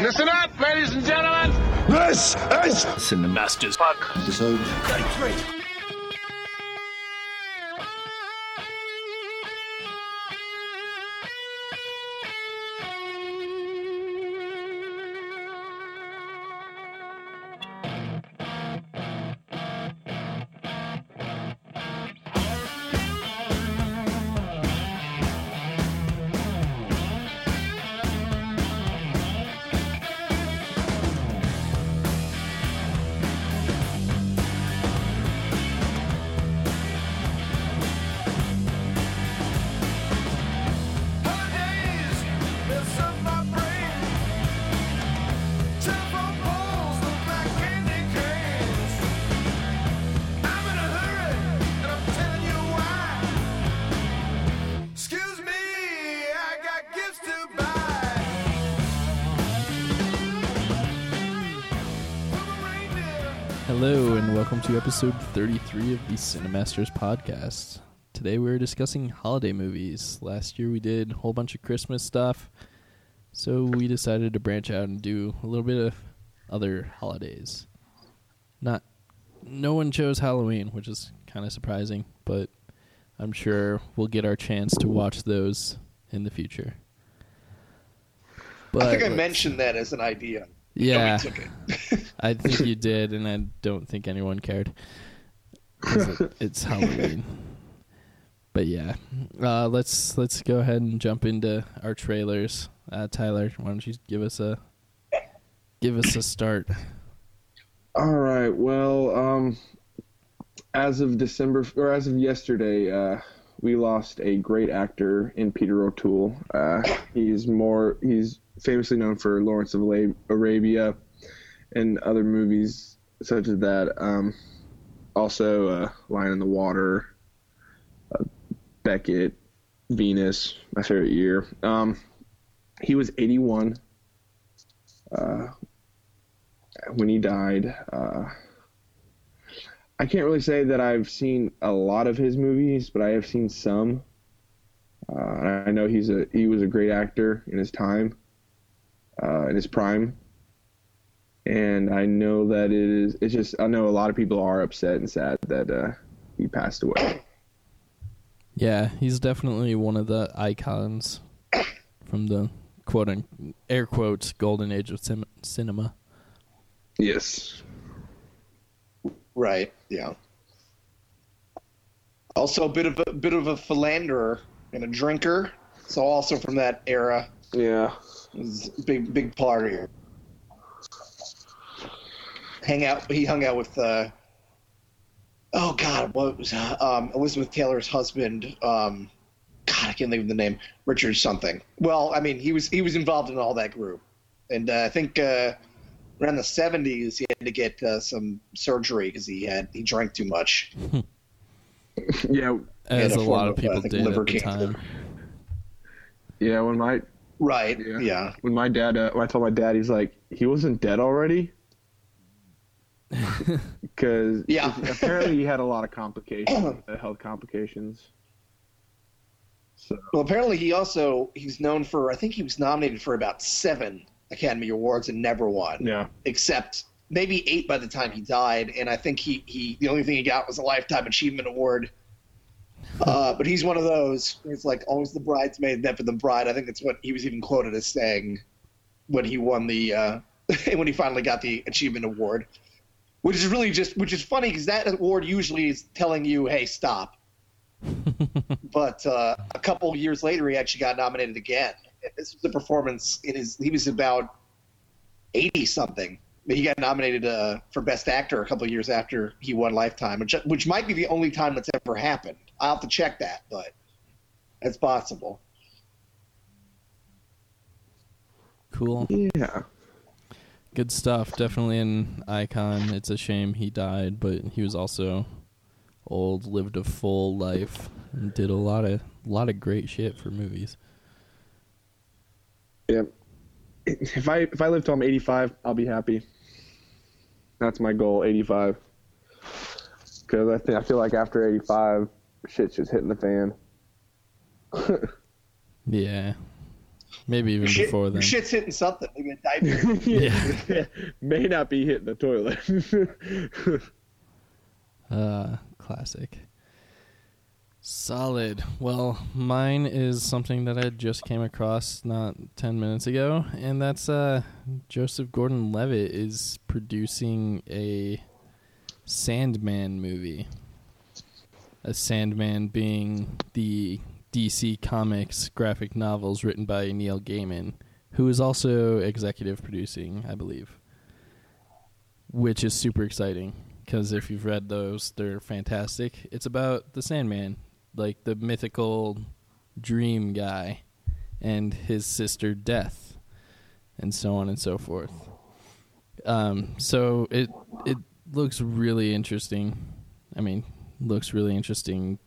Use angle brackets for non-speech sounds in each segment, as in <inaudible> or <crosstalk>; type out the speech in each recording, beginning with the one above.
Listen up, ladies and gentlemen. This is Cinemasters Podcast, episode 33. Episode 33 of the Cinemasters podcast. Today we're discussing holiday movies. Last year we did a whole bunch of Christmas stuff, so we decided to branch out and do a little bit of other holidays. Not, no one chose Halloween, which is kind of surprising, but I'm sure we'll get our chance to watch those in the future. But I think I mentioned that as an idea. Yeah, Nobody took it. I think you <laughs> did, and I don't think anyone cared. it- it's Halloween. But yeah, uh, let's let's go ahead and jump into our trailers. Uh, Tyler, why don't you give us a give us a start? All right. Well, um, as of December or as of yesterday, uh, we lost a great actor in Peter O'Toole. Uh, he's more he's famously known for Lawrence of Arabia and other movies such as that. Um, also, uh, Lion in the Water, uh, Beckett, Venus, my favorite year. Um, he was 81 uh, when he died. Uh, I can't really say that I've seen a lot of his movies, but I have seen some. Uh, I know he's a he was a great actor in his time, uh, in his prime. And I know that it is. It's just I know a lot of people are upset and sad that uh, he passed away. Yeah, he's definitely one of the icons from the quote un, air quotes golden age of cin- cinema. Yes. Right. Yeah. Also, a bit of a bit of a philanderer and a drinker. So also from that era, Yeah. Was big big party. Here hang out. He hung out with. Uh, oh God, what was um, Elizabeth Taylor's husband? Um, God, I can't think of the name. Richard something. Well, I mean, he was he was involved in all that group, and uh, I think uh, around the seventies he had to get uh, some surgery because he had he drank too much. <laughs> Yeah. As a a lot of of, people think, did liver at the cancer. time. Yeah. When my Right. Yeah. Yeah. when my dad uh, when I told my dad he's like he wasn't dead already <laughs> because Yeah. apparently he had a lot of complications <clears throat> uh, health complications so Well, apparently he also he's known for I think he was nominated for about seven Academy Awards and never won. yeah except maybe eight by the time he died, and I think he, he the only thing he got was a lifetime achievement award. Uh, but he's one of those. It's like always the bridesmaid, never the bride. I think that's what he was even quoted as saying when he won the uh, <laughs> when he finally got the achievement award, which is really just which is funny because that award usually is telling you, hey, stop. <laughs> but uh, a couple years later, he actually got nominated again. This was a performance in his. He was about eighty something. He got nominated uh, for Best Actor a couple of years after he won Lifetime, which, which might be the only time that's ever happened. I'll have to check that, but it's possible. Cool. yeah Good stuff. Definitely an icon. It's a shame he died, but he was also old, lived a full life, and did a lot of a lot of great shit for movies. yeah if I if I live till I'm 85 I'll be happy that's my goal 85 because I think I feel like after 85 shit's just hitting the fan <laughs> Yeah. Maybe even Shit, before then. shit's hitting something. Maybe a diaper. Yeah. <laughs> May not be hitting the toilet. <laughs> Uh, classic. Solid. Well, mine is something that I just came across not 10 minutes ago, and that's uh Joseph Gordon-Levitt is producing a Sandman movie. A Sandman being the DC Comics graphic novels written by Neil Gaiman, who is also executive producing, I believe. Which is super exciting because if you've read those, they're fantastic. It's about the Sandman, like the mythical dream guy, and his sister Death, and so on and so forth. Um, so it it looks really interesting. I mean, looks really interesting,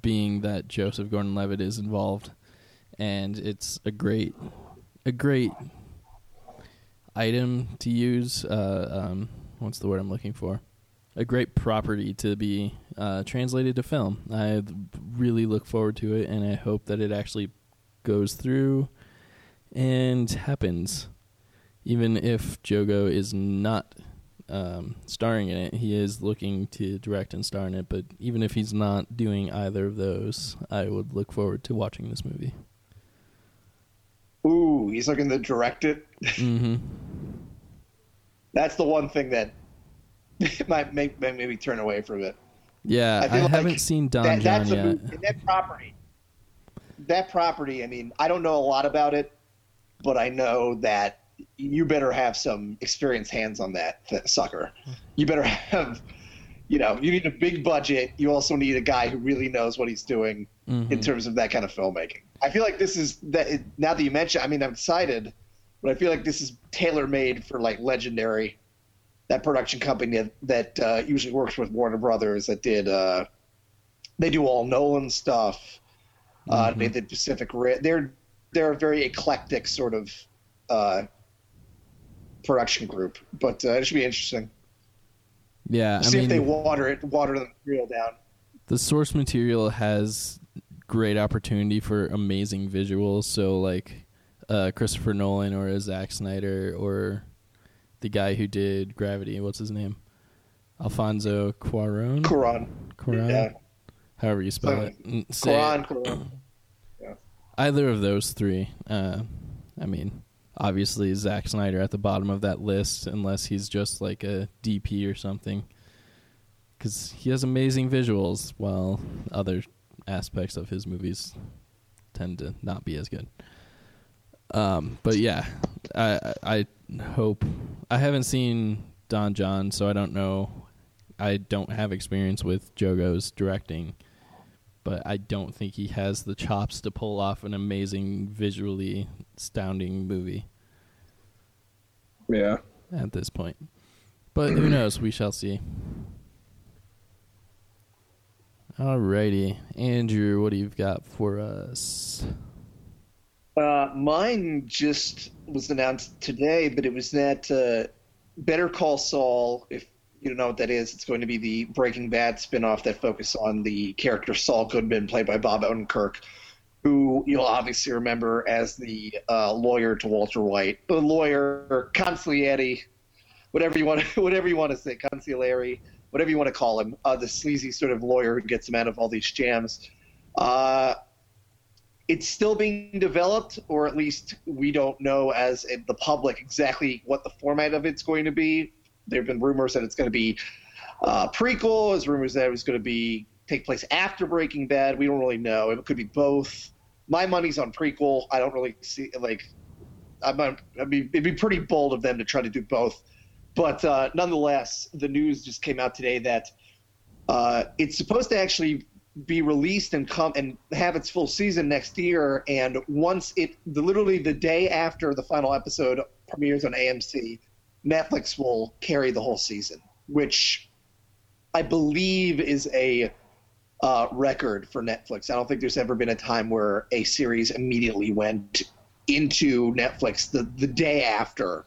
being that Joseph Gordon-Levitt is involved, and it's a great a great item to use. Uh, um, what's the word I'm looking for? A great property to be uh, translated to film. I really look forward to it, and I hope that it actually goes through and happens. Even if Jogo is not um, starring in it, he is looking to direct and star in it. But even if he's not doing either of those, I would look forward to watching this movie. Ooh, he's looking to direct it. Mm-hmm. <laughs> That's the one thing that <laughs> might make might maybe turn away from it. Yeah, I, feel like haven't seen Don that, John that's yet. movie- that property. That property. I mean, I don't know a lot about it, but I know that you better have some experienced hands on that th- sucker. You better have, you know, you need a big budget. You also need a guy who really knows what he's doing Mm-hmm. in terms of that kind of filmmaking. I feel like this is that. Now that you mention, I mean, I'm excited, but I feel like this is tailor made for like legendary, that production company that, uh, usually works with Warner Brothers that did. Uh, they do all Nolan stuff. Uh, They did Pacific Rim. They're they're a very eclectic sort of uh, production group, but uh, it should be interesting. Yeah, I See mean, if they water it, water the material down. the source material has great opportunity for amazing visuals. So like uh, Christopher Nolan or a Zack Snyder or the guy who did Gravity. What's his name? Alfonso Cuarón. Cuaron. Cuarón? Yeah. However you spell Uh, it. Say it. Quran. Quran. Either of those three. Uh, I mean, obviously Zack Snyder at the bottom of that list, unless he's just like a DP or something, because he has amazing visuals, while other aspects of his movies tend to not be as good. Um, but yeah, I I hope I haven't seen Don Jon, so I don't know. I don't have experience with Jogo's directing but I don't think he has the chops to pull off an amazing, visually astounding movie yeah. at this point. But who knows? We shall see. Alrighty, Andrew, what do you got for us? Uh, mine just was announced today, but it was that uh, Better Call Saul. If you don't know what that is, it's going to be the Breaking Bad spinoff that focuses on the character Saul Goodman, played by Bob Odenkirk, who you'll obviously remember as the uh, lawyer to Walter White, the lawyer consigliere, whatever you want, <laughs> whatever you want to say, consigliere, whatever you want to call him, uh, the sleazy sort of lawyer who gets him out of all these jams. Uh, it's still being developed, or at least we don't know as the public exactly what the format of it's going to be. There have been rumors that it's going to be uh, prequel. There's rumors that it was going to be take place after Breaking Bad. We don't really know. It could be both. My money's on prequel. I don't really see like. I'm, I mean, it'd be pretty bold of them to try to do both, but uh, nonetheless, the news just came out today that uh, it's supposed to actually be released and come and have its full season next year. And once it, literally the day after the final episode premieres on AMC, Netflix will carry the whole season, which I believe is a uh, record for Netflix. I don't think there's ever been a time where a series immediately went into Netflix the, the day after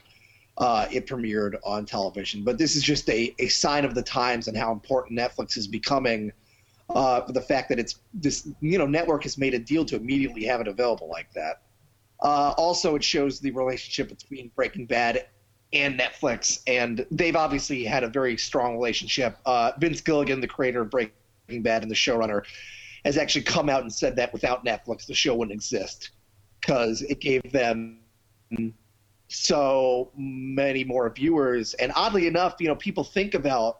uh, it premiered on television. But this is just a, a sign of the times and how important Netflix is becoming uh, the fact that it's this you know network has made a deal to immediately have it available like that. Uh, also, it shows the relationship between Breaking Bad and Netflix, and they've obviously had a very strong relationship. Uh, Vince Gilligan, the creator of Breaking Bad and the showrunner, has actually come out and said that without Netflix, the show wouldn't exist because it gave them so many more viewers. And oddly enough, you know, people think about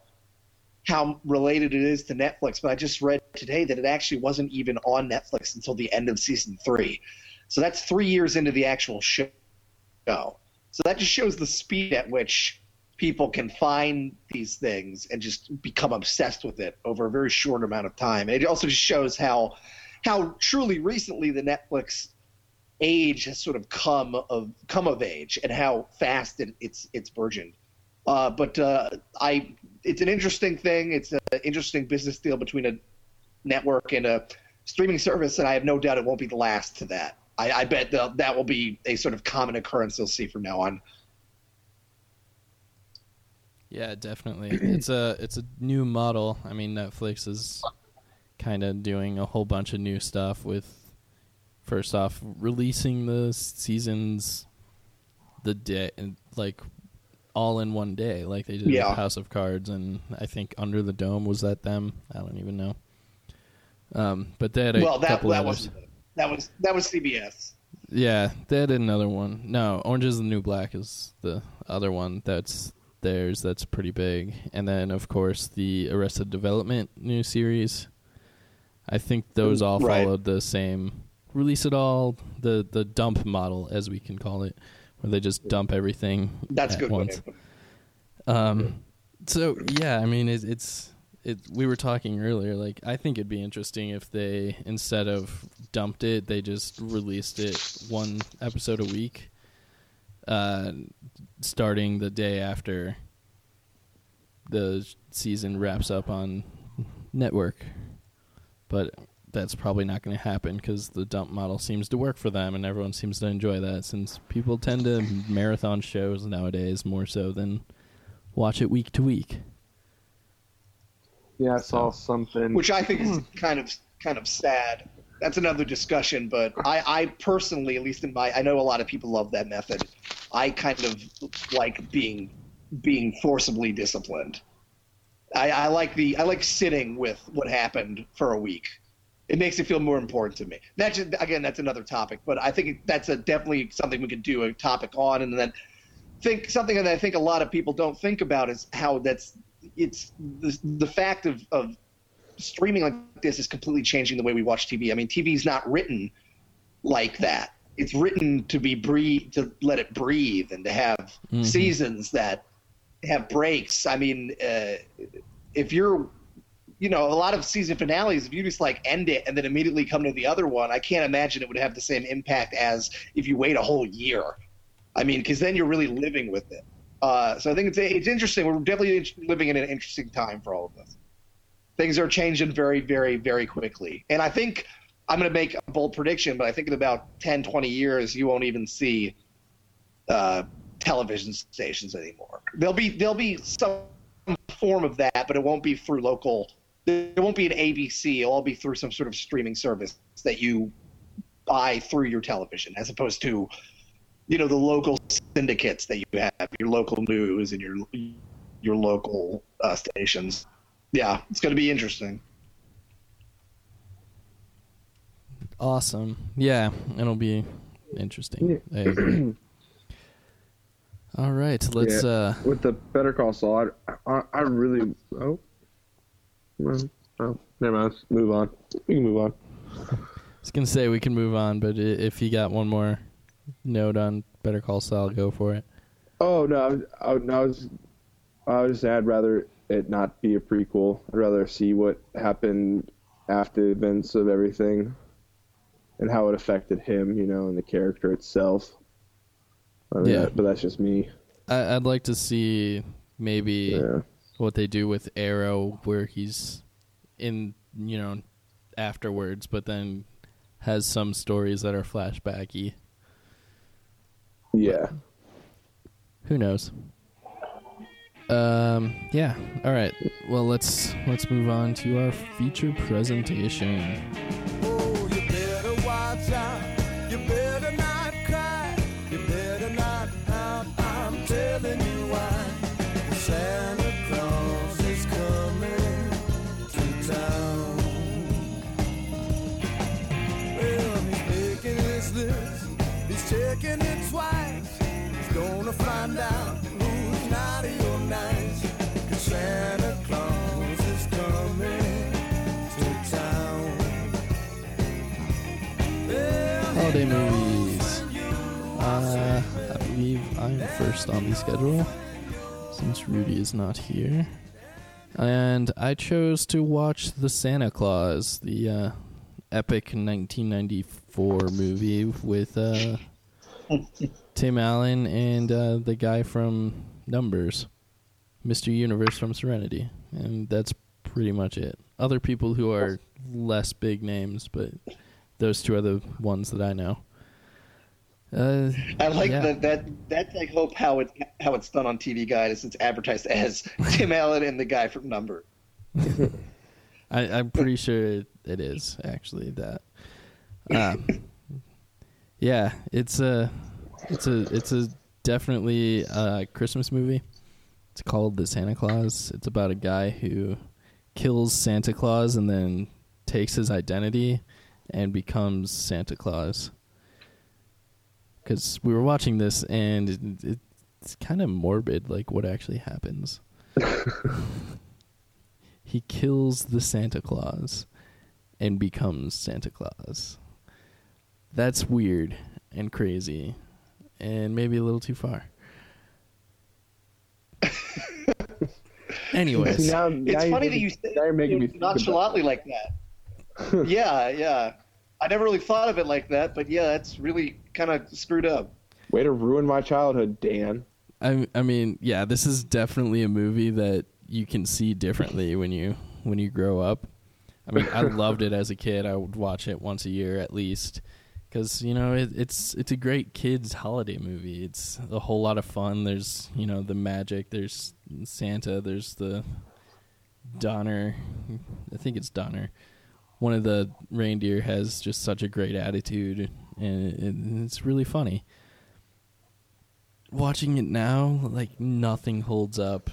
how related it is to Netflix, but I just read today that it actually wasn't even on Netflix until the end of season three. So that's three years into the actual show. So that just shows the speed at which people can find these things and just become obsessed with it over a very short amount of time. It also just shows how how truly recently the Netflix age has sort of come of come of age and how fast it, it's it's burgeoned. Uh, but uh, I, it's an interesting thing. It's an interesting business deal between a network and a streaming service, and I have no doubt it won't be the last to that. I, I bet that will be a sort of common occurrence you'll see from now on. Yeah, definitely. <clears throat> it's a it's a new model. I mean, Netflix is kind of doing a whole bunch of new stuff with first off releasing the seasons the day like all in one day like they did Yeah. with House of Cards and I think Under the Dome was that them? I don't even know. Um, but they had a well, that couple that others. wasn't that was that was CBS. Yeah, they had another one. No, Orange is the New Black is the other one that's theirs that's pretty big. And then, of course, the Arrested Development new series. I think those all Right. followed the same release it all, the, the dump model, as we can call it, where they just dump everything That's at good. once. to put it. Um, so yeah, I mean, it, it's it. We were talking earlier. Like, I think it'd be interesting if they instead of dumped it, they just released it one episode a week, uh, starting the day after the season wraps up on network. But that's probably not going to happen because the dump model seems to work for them, and everyone seems to enjoy that. Since people tend to marathon shows nowadays more so than watch it week to week. Yeah, I saw something. which I think is kind of kind of sad. That's another discussion, but I, I personally, at least in my, I know a lot of people love that method. I kind of like being being forcibly disciplined. I, I like the I like sitting with what happened for a week. It makes it feel more important to me. That's again, that's another topic, but I think that's a definitely something we could do a topic on, and then think something that I think a lot of people don't think about is how that's it's the, the fact of, of streaming like this is completely changing the way we watch TV. I mean, TV is not written like that. It's written to be breathe, to let it breathe, and to have seasons that have breaks. I mean, uh, if you're, you know, a lot of season finales, if you just like end it and then immediately come to the other one, I can't imagine it would have the same impact as if you wait a whole year. I mean, because then you're really living with it. Uh, so I think it's it's interesting. We're definitely living in an interesting time for all of us. Things are changing very, very, very quickly, and I think I'm going to make a bold prediction, but I think in about 10, 20 years, you won't even see uh, television stations anymore. There'll be there'll be some form of that, but it won't be through local. It won't be an ABC. It'll all be through some sort of streaming service that you buy through your television, as opposed to you know the local syndicates that you have, your local news and your your local uh, stations. Yeah, it's going to be interesting. Awesome. Yeah, it'll be interesting. I. All right, let's. Yeah. uh with the Better Call Saul, I, I, I really oh, well, oh, never mind. Let's move on. We can move on. I was gonna say we can move on, but if you got one more note on Better Call Saul, go for it. Oh no, I was, I, was- no, I was, I was just saying I'd rather it not be a prequel. I'd rather see what happened after the events of everything, and how it affected him, you know, and the character itself. I mean, Yeah. that- but that's just me. I, I'd like to see maybe Yeah. what they do with Arrow, where he's in, you know, afterwards, but then has some stories that are flashbacky. Yeah. Who knows? Um. Yeah. All right. Well, let's let's move on to our feature presentation. First on the schedule since Rudy is not here. And I chose to watch The Santa Clause, the uh, epic 1994 movie with uh, <laughs> Tim Allen and uh, the guy from Numbers, Mr. Universe from Serenity. And that's pretty much it. Other people who are less big names, but those two are the ones that I know. Uh, I like yeah. that. That that's I hope how it how it's done on TV Guide is it's advertised as <laughs> Tim Allen and the guy from Number. <laughs> I, I'm pretty sure it, it is actually that. Um, <laughs> yeah, it's a, it's a, it's a definitely a Christmas movie. It's called The Santa Clause. It's about a guy who kills Santa Claus and then takes his identity and becomes Santa Claus. Because we were watching this and it, it's kind of morbid, like what actually happens. <laughs> he kills the Santa Claus and becomes Santa Claus. That's weird and crazy and maybe a little too far. Anyways, <laughs> Now, It's funny you're that you making- say now you're making me think nonchalantly like that. yeah, yeah. I never really thought of it like that, but yeah, that's really kind of screwed up. Way to ruin my childhood, Dan. I I mean, yeah, this is definitely a movie that you can see differently <laughs> when you when you grow up. I mean, I loved it as a kid. I would watch it once a year at least because you know it, it's it's a great kids holiday movie. It's a whole lot of fun. There's you know the magic. There's Santa. There's the Donner. I think it's Donner. One of the reindeer has just such a great attitude, and it, it's really funny watching it now, like nothing holds up.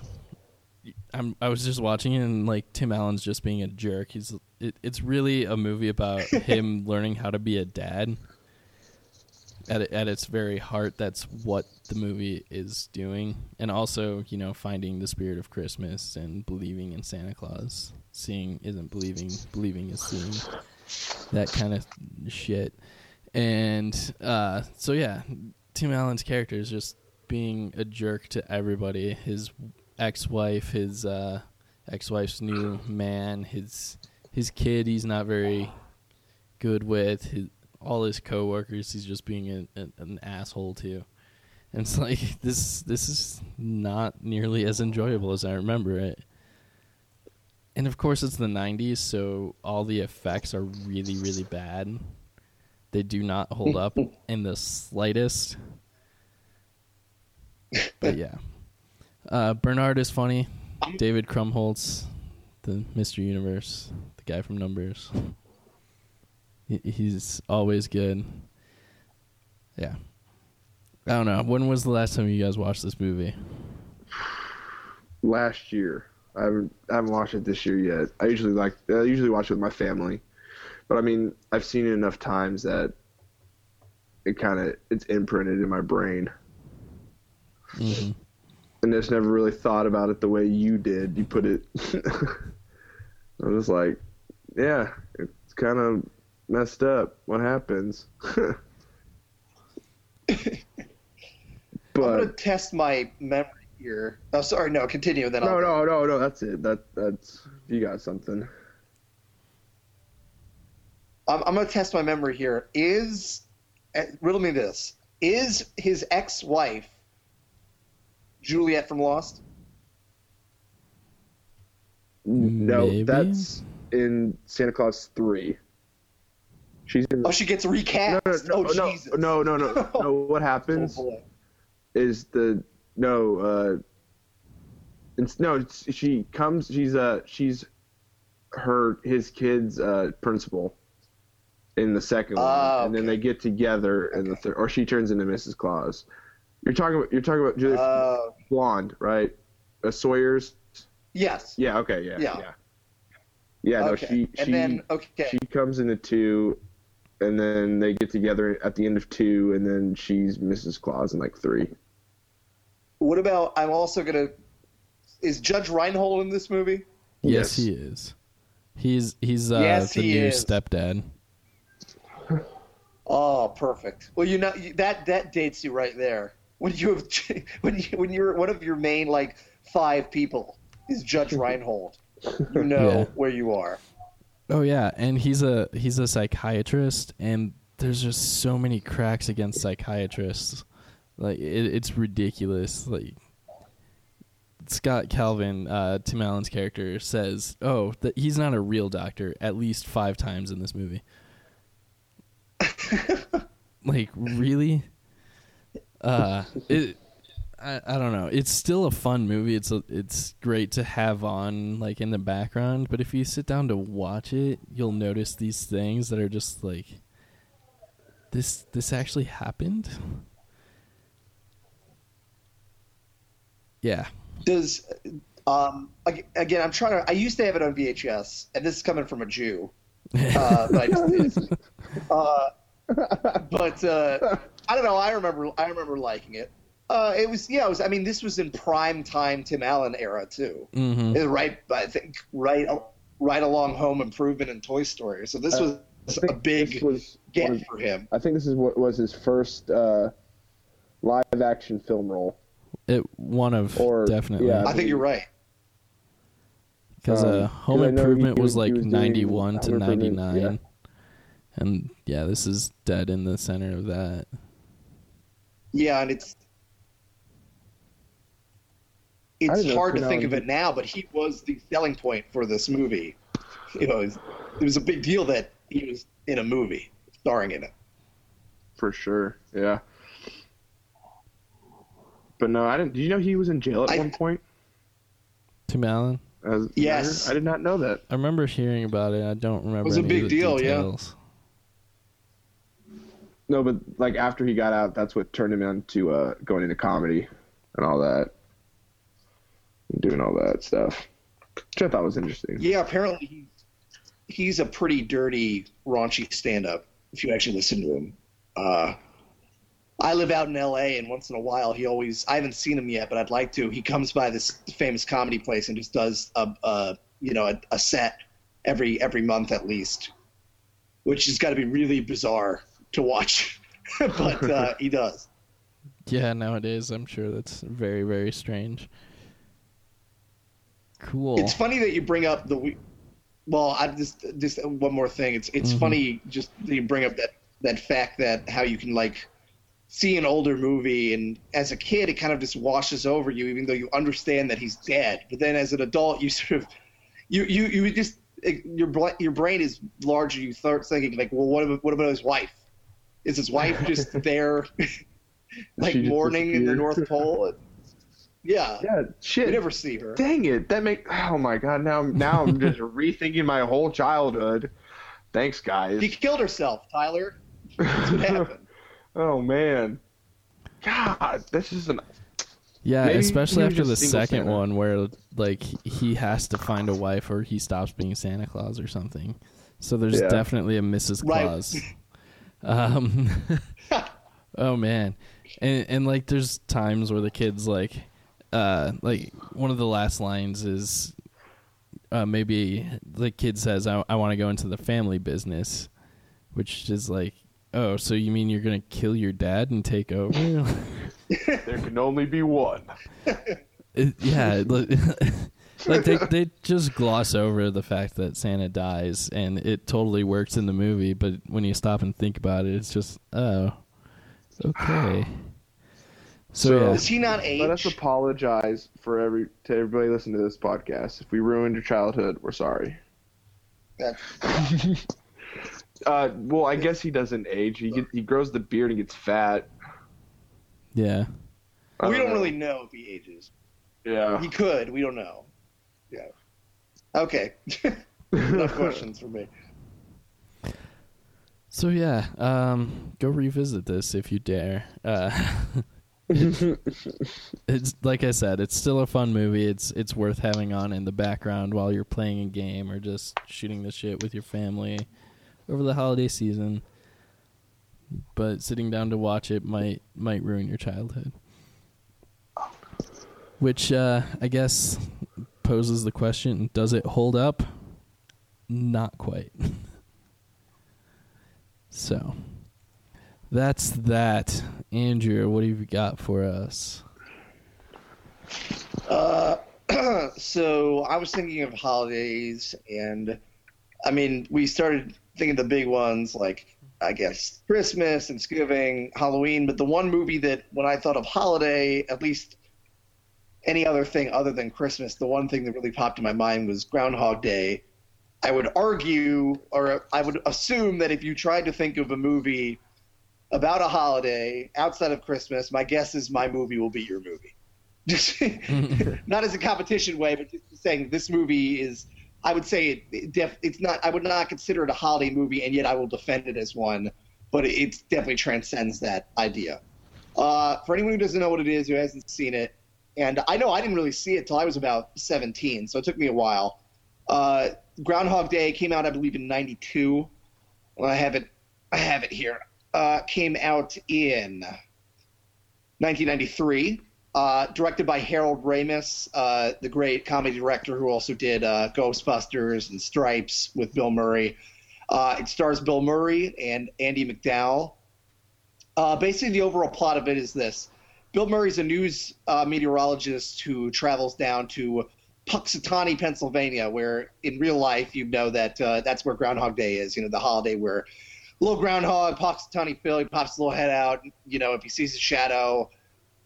I'm I was just watching it and like Tim Allen's just being a jerk. He's it, it's really a movie about <laughs> him learning how to be a dad. At at its very heart, that's what the movie is doing, and also you know finding the spirit of Christmas and believing in Santa Claus. Seeing isn't believing, believing is seeing. That kind of shit, and uh, so yeah, Tim Allen's character is just being a jerk to everybody. His ex-wife, his uh, ex-wife's new man, his his kid. He's not very good with his, all his coworkers. He's just being a, a, an asshole to. And it's <laughs> like this. This is not nearly as enjoyable as I remember it. And of course, it's the '90s, so all the effects are really, really bad. They do not hold up <laughs> in the slightest. But yeah, uh, Bernard is funny. David Krumholtz, the Mr. Universe, the guy from Numbers. He- He's always good. Yeah. I don't know. When was the last time you guys watched this movie? Last year, I haven't, I haven't watched it this year yet. I usually like I usually watch it with my family, but I mean I've seen it enough times that it kind of it's imprinted in my brain, hmm and just never really thought about it the way you did. You put it. <laughs> I was like, yeah, it's kind of messed up. What happens? <laughs> I'm gonna test my memory here. Oh, sorry, no, continue. Then no, I'll no, no, no. That's it. That that's you got something. I'm, I'm gonna test my memory here. Is eh, riddle me this: Is his ex-wife Juliet from Lost? No, Maybe? that's in Santa Clause three. She's in. Oh, she gets no, recast. no, no, oh, no, Jesus. no, no, no, <laughs> no. What Oh, happens boy. is the no. uh it's, No, it's, she comes. She's uh she's her his kid's uh principal in the second Ah, one, and then they get together in the third, or she turns into Mrs. Claus. You're talking about you're talking about Julia. Oh, blonde, right? Uh, Sawyer's. Yes. Yeah. Okay. Yeah. Yeah. Yeah. Yeah. No, okay. she and she then okay. she comes into two, and then they get together at the end of two, and then she's Mrs. Claus in like three. what about? I'm also gonna. Is Judge Reinhold in this movie? Yes, Yes. he is. He's he's uh, Yes, the he new is. stepdad. Oh, perfect. Well, you know that that dates you right there. When you have when you when you're one of your main like five people is Judge <laughs> Reinhold, you know Yeah. where you are. Oh yeah, and he's a he's a psychiatrist, and there's just so many cracks against psychiatrists. Like it, it's ridiculous. Like Scott Calvin, uh, Tim Allen's character says, "Oh, that he's not a real doctor." At least five times in this movie. <laughs> like really? Uh, it. I, I don't know. It's still a fun movie. It's a, it's great to have on like in the background, but if you sit down to watch it, you'll notice these things that are just like this this actually happened. Yeah. Does um again? I'm trying to. I used to have it on VHS, and this is coming from a Jew. Uh, but I just, <laughs> uh, but uh, I don't know. I remember. I remember liking it. Uh, it was yeah. It was. I mean, this was in prime time Tim Allen era too. Mhm. It was right. I think right. Right along Home Improvement and Toy Story. So this was I a think big this was, get was- for him. I think this is what was his first uh, live action film role. It one of Or- definitely yeah. I think you're right. because um, uh, 'cause Home I know he- Improvement he was was- like was doing 91 to 99. yeah. And yeah, this is dead in the center of that. Yeah, and it's it's didn't know hard to Tim think of it now, but he was the selling point for this movie. You know, it was, it was a big deal that he was in a movie, starring in it. For sure. Yeah. But no, I didn't. Did you know he was in jail at I- one point? Tim Allen? As Yes. I did not know that. I remember hearing about it. I don't remember. It was a big of the deal, yeah. No, but like after he got out, that's what turned him into uh, going into comedy and all that, doing all that stuff, which I thought was interesting. Yeah, apparently he's he's a pretty dirty, raunchy stand-up. If you actually listen to him, uh, I live out in L.A. and once in a while he always I haven't seen him yet, but I'd like to. He comes by this famous comedy place and just does a, a you know a, a set every every month at least, which has got to be really bizarre to watch, <laughs> but uh, <laughs> he does. Yeah, nowadays I'm sure that's very very strange. Cool. It's funny that you bring up the. Well, I just just one more thing. It's it's Mhm. funny just that you bring up that that fact that how you can like see an older movie and as a kid it kind of just washes over you even though you understand that he's dead. But then as an adult you <laughs> sort of you you you just your your brain is larger. You start thinking like, well, what about what about his wife? Is his wife just <laughs> there, <laughs> like just mourning in the. North Pole? Yeah, Yeah, we shit. never see her. Dang it! That make. Oh my god! Now, now I'm just <laughs> rethinking my whole childhood. Thanks, guys. She killed herself, Tyler. That's what happened. oh man. God, this is an. yeah, maybe especially he after the second Santa. one where like he has to find a wife or he stops being Santa Claus or something. So there's Yeah. definitely a Mrs. Right. Um, <laughs> oh man, and and like there's times where the kids like, uh, like one of the last lines is, uh, maybe the kid says, "I I want to go into the family business," which is like, oh, so you mean you're gonna kill your dad and take over? <laughs> There can only be one. <laughs> It- yeah, like they <laughs> they just gloss over the fact that Santa dies, and it totally works in the movie. But when you stop and think about it, it's just oh, okay. <gasps> So, So- yeah, Does he not age? Let us apologize for every to everybody listening to this podcast. If we ruined your childhood, we're sorry. That- <laughs> Uh, well, I guess he doesn't age. He get, he grows the beard and gets fat. yeah, I we don't know. really know if he ages. Yeah. He could. We don't know. Yeah. Okay. <laughs> no questions for me. so yeah. Um, go revisit this if you dare. Uh, <laughs> <laughs> it's like I said, it's still a fun movie. It's it's worth having on in the background while you're playing a game or just shooting the shit with your family over the holiday season. But sitting down to watch it might might ruin your childhood. Which uh, I guess poses the question: Does it hold up? Not quite. <laughs> so that's that. Andrew, what have you got for us? Uh, <clears throat> so I was thinking of holidays, and I mean, we started thinking the big ones like I guess Christmas, Thanksgiving, Halloween. But the one movie that when I thought of holiday, at least any other thing other than Christmas, the one thing that really popped in my mind was Groundhog Day. I would argue, or I would assume that if you tried to think of a movie about a holiday outside of Christmas, my guess is my movie will be your movie. Just <laughs> not as a competition way, but just saying this movie is. I would say it, it def, it's not. I would not consider it a holiday movie, and yet I will defend it as one. But it, it definitely transcends that idea. Uh, for anyone who doesn't know what it is, who hasn't seen it, and I know I didn't really see it till I was about 17, so it took me a while. Uh, Groundhog Day came out, I believe, in '92. Well, I have it. I have it here. Uh, came out in 1993. Uh, directed by Harold Ramis, uh, the great comedy director who also did uh, Ghostbusters and Stripes with Bill Murray. Uh, it stars Bill Murray and Andie MacDowell. Basically, the overall plot of it is this Bill Murray's a news uh, meteorologist who travels down to Punxsutawney, Pennsylvania, where in real life you know that that's where Groundhog Day is, you know, the holiday where little groundhog pops Tawny Phil, he pops his little head out. You know, if he sees a shadow,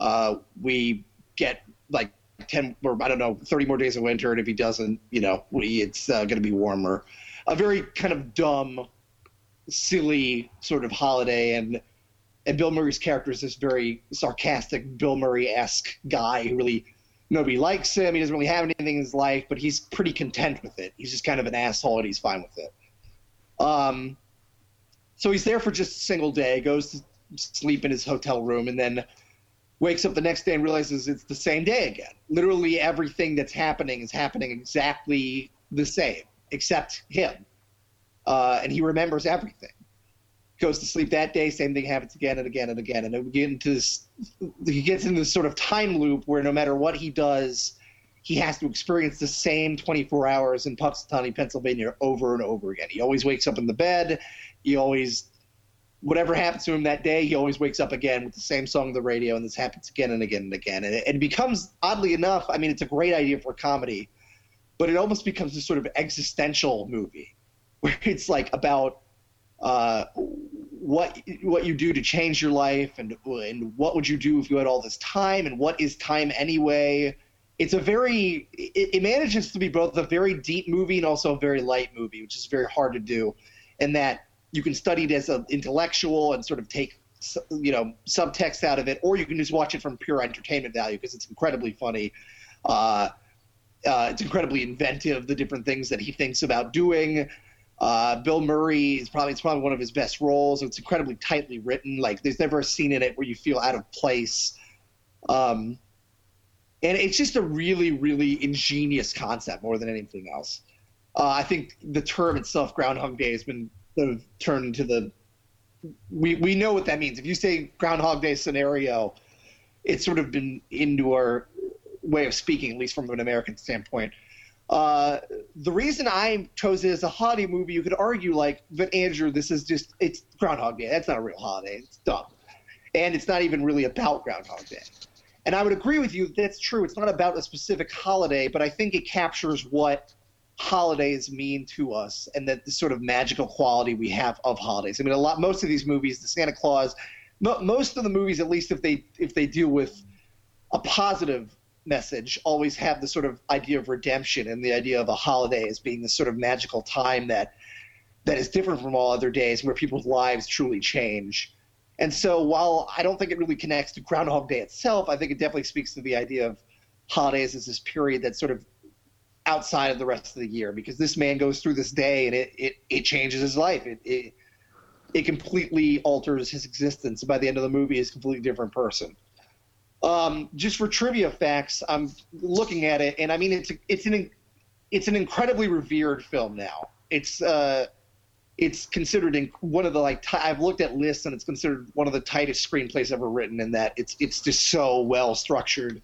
uh, we get like 10 or I don't know, 30 more days of winter. And if he doesn't, you know, we, it's uh, going to be warmer. A very kind of dumb, silly sort of holiday. And, and Bill Murray's character is this very sarcastic, Bill Murray esque guy who really nobody likes him. He doesn't really have anything in his life, but he's pretty content with it. He's just kind of an asshole and he's fine with it. Um, so he's there for just a single day, goes to sleep in his hotel room, and then wakes up the next day and realizes it's the same day again. Literally everything that's happening is happening exactly the same, except him. Uh, and he remembers everything. Goes to sleep that day, same thing happens again and again and again. And we get into this, he gets into this sort of time loop where no matter what he does, he has to experience the same 24 hours in Punxsutawney, Pennsylvania over and over again. He always wakes up in the bed he always whatever happens to him that day, he always wakes up again with the same song on the radio, and this happens again and again and again. And it, it, becomes, oddly enough, I mean, it's a great idea for a comedy, but it almost becomes a sort of existential movie <laughs> where it's like about uh, what what you do to change your life, and and what would you do if you had all this time, and what is time anyway. It's a very it, it manages to be both a very deep movie and also a very light movie, which is very hard to do. And that you can study it as an intellectual and sort of take you know subtext out of it, or you can just watch it from pure entertainment value because it's incredibly funny. Uh, uh, it's incredibly inventive. The different things that he thinks about doing. Uh, Bill Murray is probably it's probably one of his best roles. It's incredibly tightly written. Like there's never a scene in it where you feel out of place. Um, and it's just a really, really ingenious concept more than anything else. Uh, I think the term itself, Groundhog Day, has been sort of turned into the we we know what that means. If you say Groundhog Day scenario, it's sort of been into our way of speaking, at least from an American standpoint. Uh, the reason I chose it as a holiday movie, you could argue like, but Andrew, this is just it's Groundhog Day. That's not a real holiday. It's dumb, and it's not even really about Groundhog Day. And I would agree with you. That's true. It's not about a specific holiday, but I think it captures what holidays mean to us and that the sort of magical quality we have of holidays. I mean, a lot, most of these movies, the Santa Clause, mo- most of the movies, at least if they if they deal with a positive message, always have the sort of idea of redemption and the idea of a holiday as being this sort of magical time that that is different from all other days, where people's lives truly change. And so, while I don't think it really connects to Groundhog Day itself, I think it definitely speaks to the idea of holidays as this period that's sort of outside of the rest of the year because this man goes through this day and it, it, it changes his life. It, it, it completely alters his existence. By the end of the movie, he's a completely different person. Um, just for trivia facts, I'm looking at it, and I mean it's it's an it's an incredibly revered film now. It's uh, it's considered in one of the like t- I've looked at lists, and it's considered one of the tightest screenplays ever written. In that it's it's just so well structured.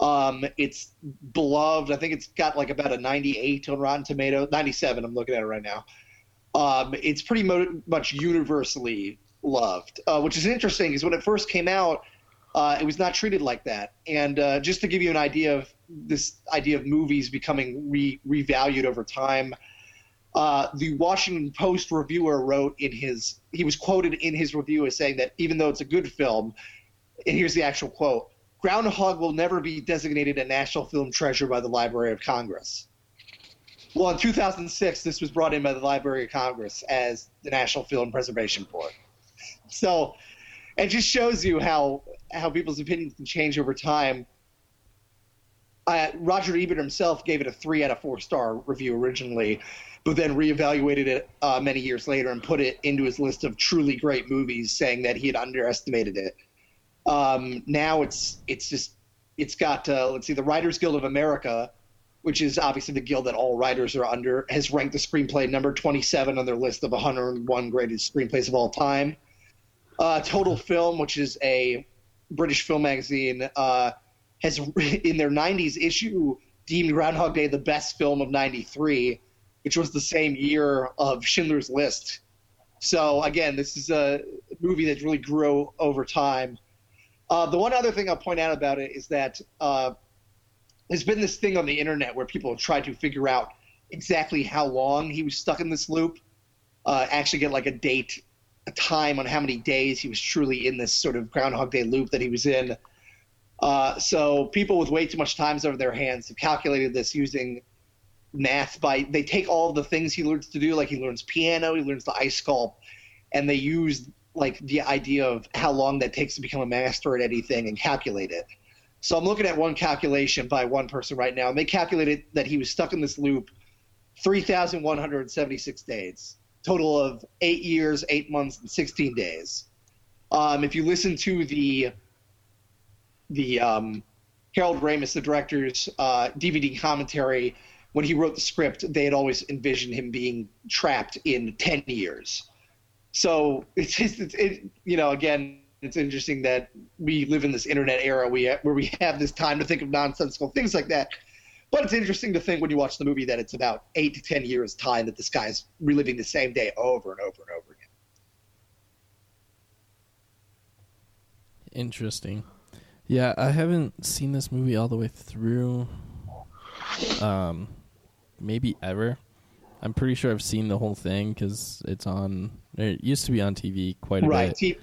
Um, it's beloved. I think it's got like about a 98 on Rotten Tomato, 97. I'm looking at it right now. Um, it's pretty mo- much universally loved, uh, which is interesting because when it first came out, uh, it was not treated like that. And uh, just to give you an idea of this idea of movies becoming re- revalued over time, uh, the Washington Post reviewer wrote in his, he was quoted in his review as saying that even though it's a good film, and here's the actual quote Groundhog will never be designated a national film treasure by the Library of Congress. Well, in 2006, this was brought in by the Library of Congress as the National Film Preservation Board. So it just shows you how how people's opinions can change over time. Uh, Roger Ebert himself gave it a three out of four star review originally, but then reevaluated it uh, many years later and put it into his list of truly great movies, saying that he had underestimated it. Um, now it's it's just it's got uh, let's see the Writers Guild of America, which is obviously the guild that all writers are under, has ranked the screenplay number 27 on their list of 101 greatest screenplays of all time. Uh, Total Film, which is a British film magazine, uh, has <laughs> in their 90s issue deemed Groundhog Day the best film of 93, which was the same year of Schindler's List. So again, this is a movie that really grew over time. Uh, the one other thing I'll point out about it is that uh, there's been this thing on the internet where people have tried to figure out exactly how long he was stuck in this loop, uh, actually get like a date, a time on how many days he was truly in this sort of Groundhog Day loop that he was in. Uh, so people with way too much time over their hands have calculated this using math by they take all the things he learns to do, like he learns piano, he learns the ice sculpt, and they use like the idea of how long that takes to become a master at anything and calculate it. So I'm looking at one calculation by one person right now, and they calculated that he was stuck in this loop 3,176 days, total of eight years, eight months, and 16 days. Um, if you listen to the the um, Harold Ramis, the director's uh, DVD commentary, when he wrote the script, they had always envisioned him being trapped in 10 years. So <laughs> it's just, it's, it, you know, again, it's interesting that we live in this internet era we, where we have this time to think of nonsensical things like that. But it's interesting to think when you watch the movie that it's about eight to 10 years' time that this guy's reliving the same day over and over and over again. Interesting. Yeah, I haven't seen this movie all the way through. Um, maybe ever. I'm pretty sure I've seen the whole thing because it's on. It used to be on TV quite a Right. bit. T-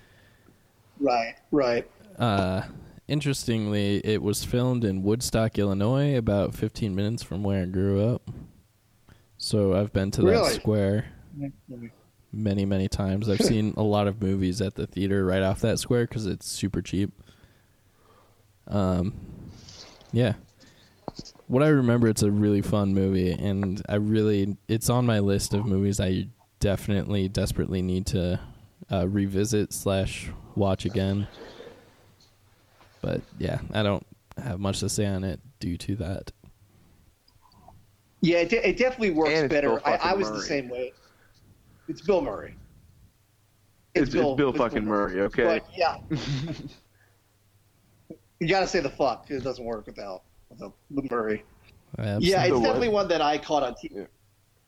right, right. Uh, interestingly, it was filmed in Woodstock, Illinois, about 15 minutes from where I grew up. So I've been to that square many, many times. I've seen a lot of movies at the theater right off that square because it's super cheap. Um, yeah. What I remember, it's a really fun movie, and I really, it's on my list of movies I definitely, desperately need to uh, revisit slash watch again. But yeah, I don't have much to say on it due to that. Yeah, it, de- it definitely works better. I, I fucking was the same way. It's Bill Murray. It's, it's Bill, it's fucking Murray, okay? But yeah, <laughs> you got to say the fuck. It doesn't work without without Murray. I Yeah, it's definitely one that I caught on TV. Yeah.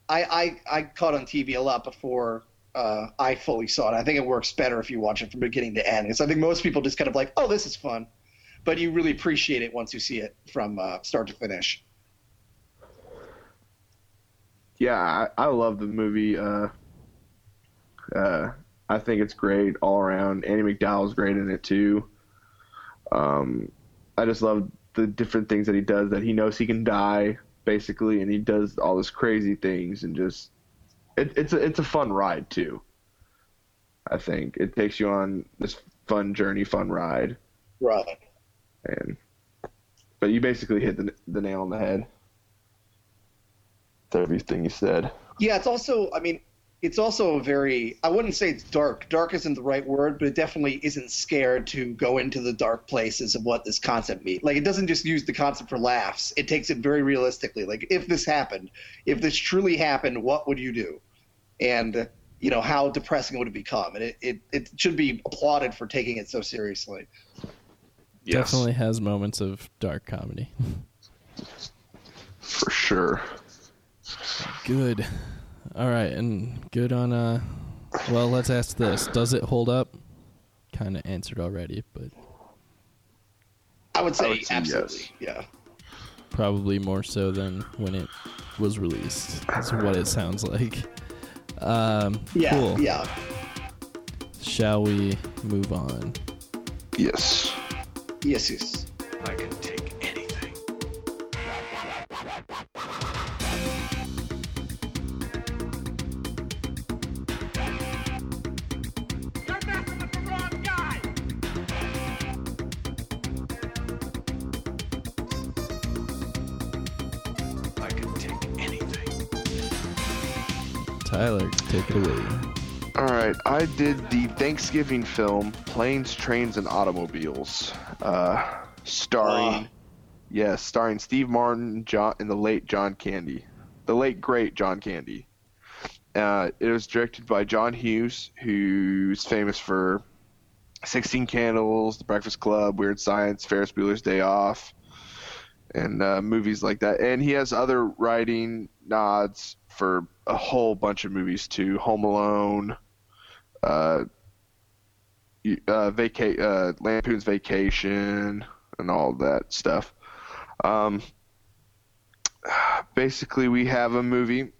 I, I I caught on TV a lot before uh, I fully saw it. I think it works better if you watch it from beginning to end. Because I think most people just kind of like, oh, this is fun, but you really appreciate it once you see it from uh, start to finish. yeah, I, I love the movie. Uh, uh, I think it's great all around. Andie MacDowell's great in it too. Um, I just love the different things that he does. That he knows he can die basically, and he does all this crazy things, and just it, it's a it's a fun ride too. I think it takes you on this fun journey, fun ride, Right. And but you basically hit the the nail on the head. With everything you said. Yeah, it's also. I mean, it's also a very I wouldn't say it's dark. Dark isn't the right word, but it definitely isn't scared to go into the dark places of what this concept means. Like it doesn't just use the concept for laughs. It takes it very realistically. Like if this happened, if this truly happened, what would you do? And you know, how depressing would it become? And it, it, it should be applauded for taking it so seriously. Yes, Definitely has moments of dark comedy. for sure. Good. All right, and good on uh well, let's ask this. Does it hold up? Kind of answered already, but I would say, would say absolutely. Yeah. probably more so than when it was released. That's what it sounds like. Um Yeah. cool. Yeah. Shall we move on? Yes. Yes, yes. I can take anything. You're messing with the wrong guy. I can take anything. Tyler, take it away. Right, I did the Thanksgiving film Planes, Trains, and Automobiles, uh, starring, Ah. yes, starring Steve Martin, John, and the late John Candy, the late great John Candy. Uh, it was directed by John Hughes, who's famous for Sixteen Candles, The Breakfast Club, Weird Science, Ferris Bueller's Day Off, and uh, movies like that. And he has other writing nods for a whole bunch of movies too. Home Alone, uh, uh, vaca- uh, Lampoon's Vacation, and all that stuff. Um, basically, we have a movie.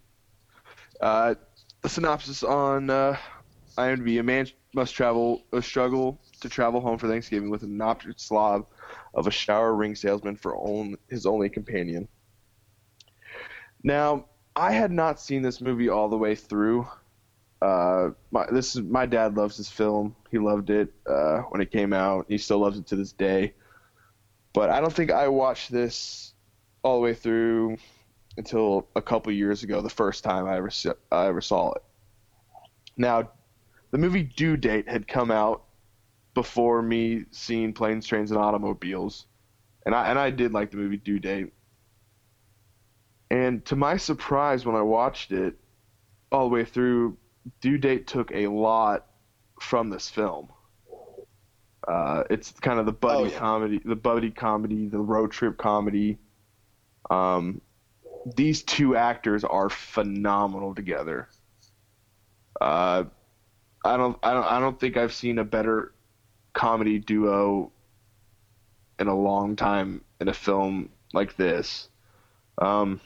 Uh, the synopsis on uh, IMDb: A man must travel, a struggle to travel home for Thanksgiving with an obdurate slob of a shower ring salesman for own, his only companion. Now, I had not seen this movie all the way through. Uh, my this is my dad loves this film. He loved it uh, when it came out. He still loves it to this day. But I don't think I watched this all the way through until a couple years ago. The first time I ever I ever saw it. Now, the movie Due Date had come out before me seeing Planes, Trains, and Automobiles, and I and I did like the movie Due Date. And to my surprise, when I watched it all the way through, Due Date took a lot from this film. Uh, it's kind of the buddy Oh, yeah. comedy, the buddy comedy, the road trip comedy. Um, these two actors are phenomenal together. Uh, I don't, I don't, I don't think I've seen a better comedy duo in a long time in a film like this. Um,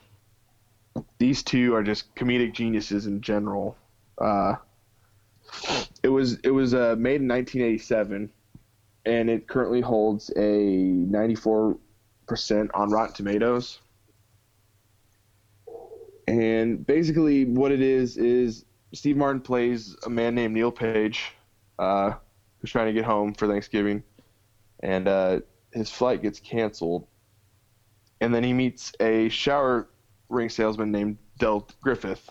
these two are just comedic geniuses in general. Uh, it was it was uh, made in 1987, and it currently holds a 94 percent on Rotten Tomatoes. And basically, what it is is Steve Martin plays a man named Neil Page, uh, who's trying to get home for Thanksgiving, and uh, his flight gets canceled. And then he meets a shower ring salesman named Del Griffith,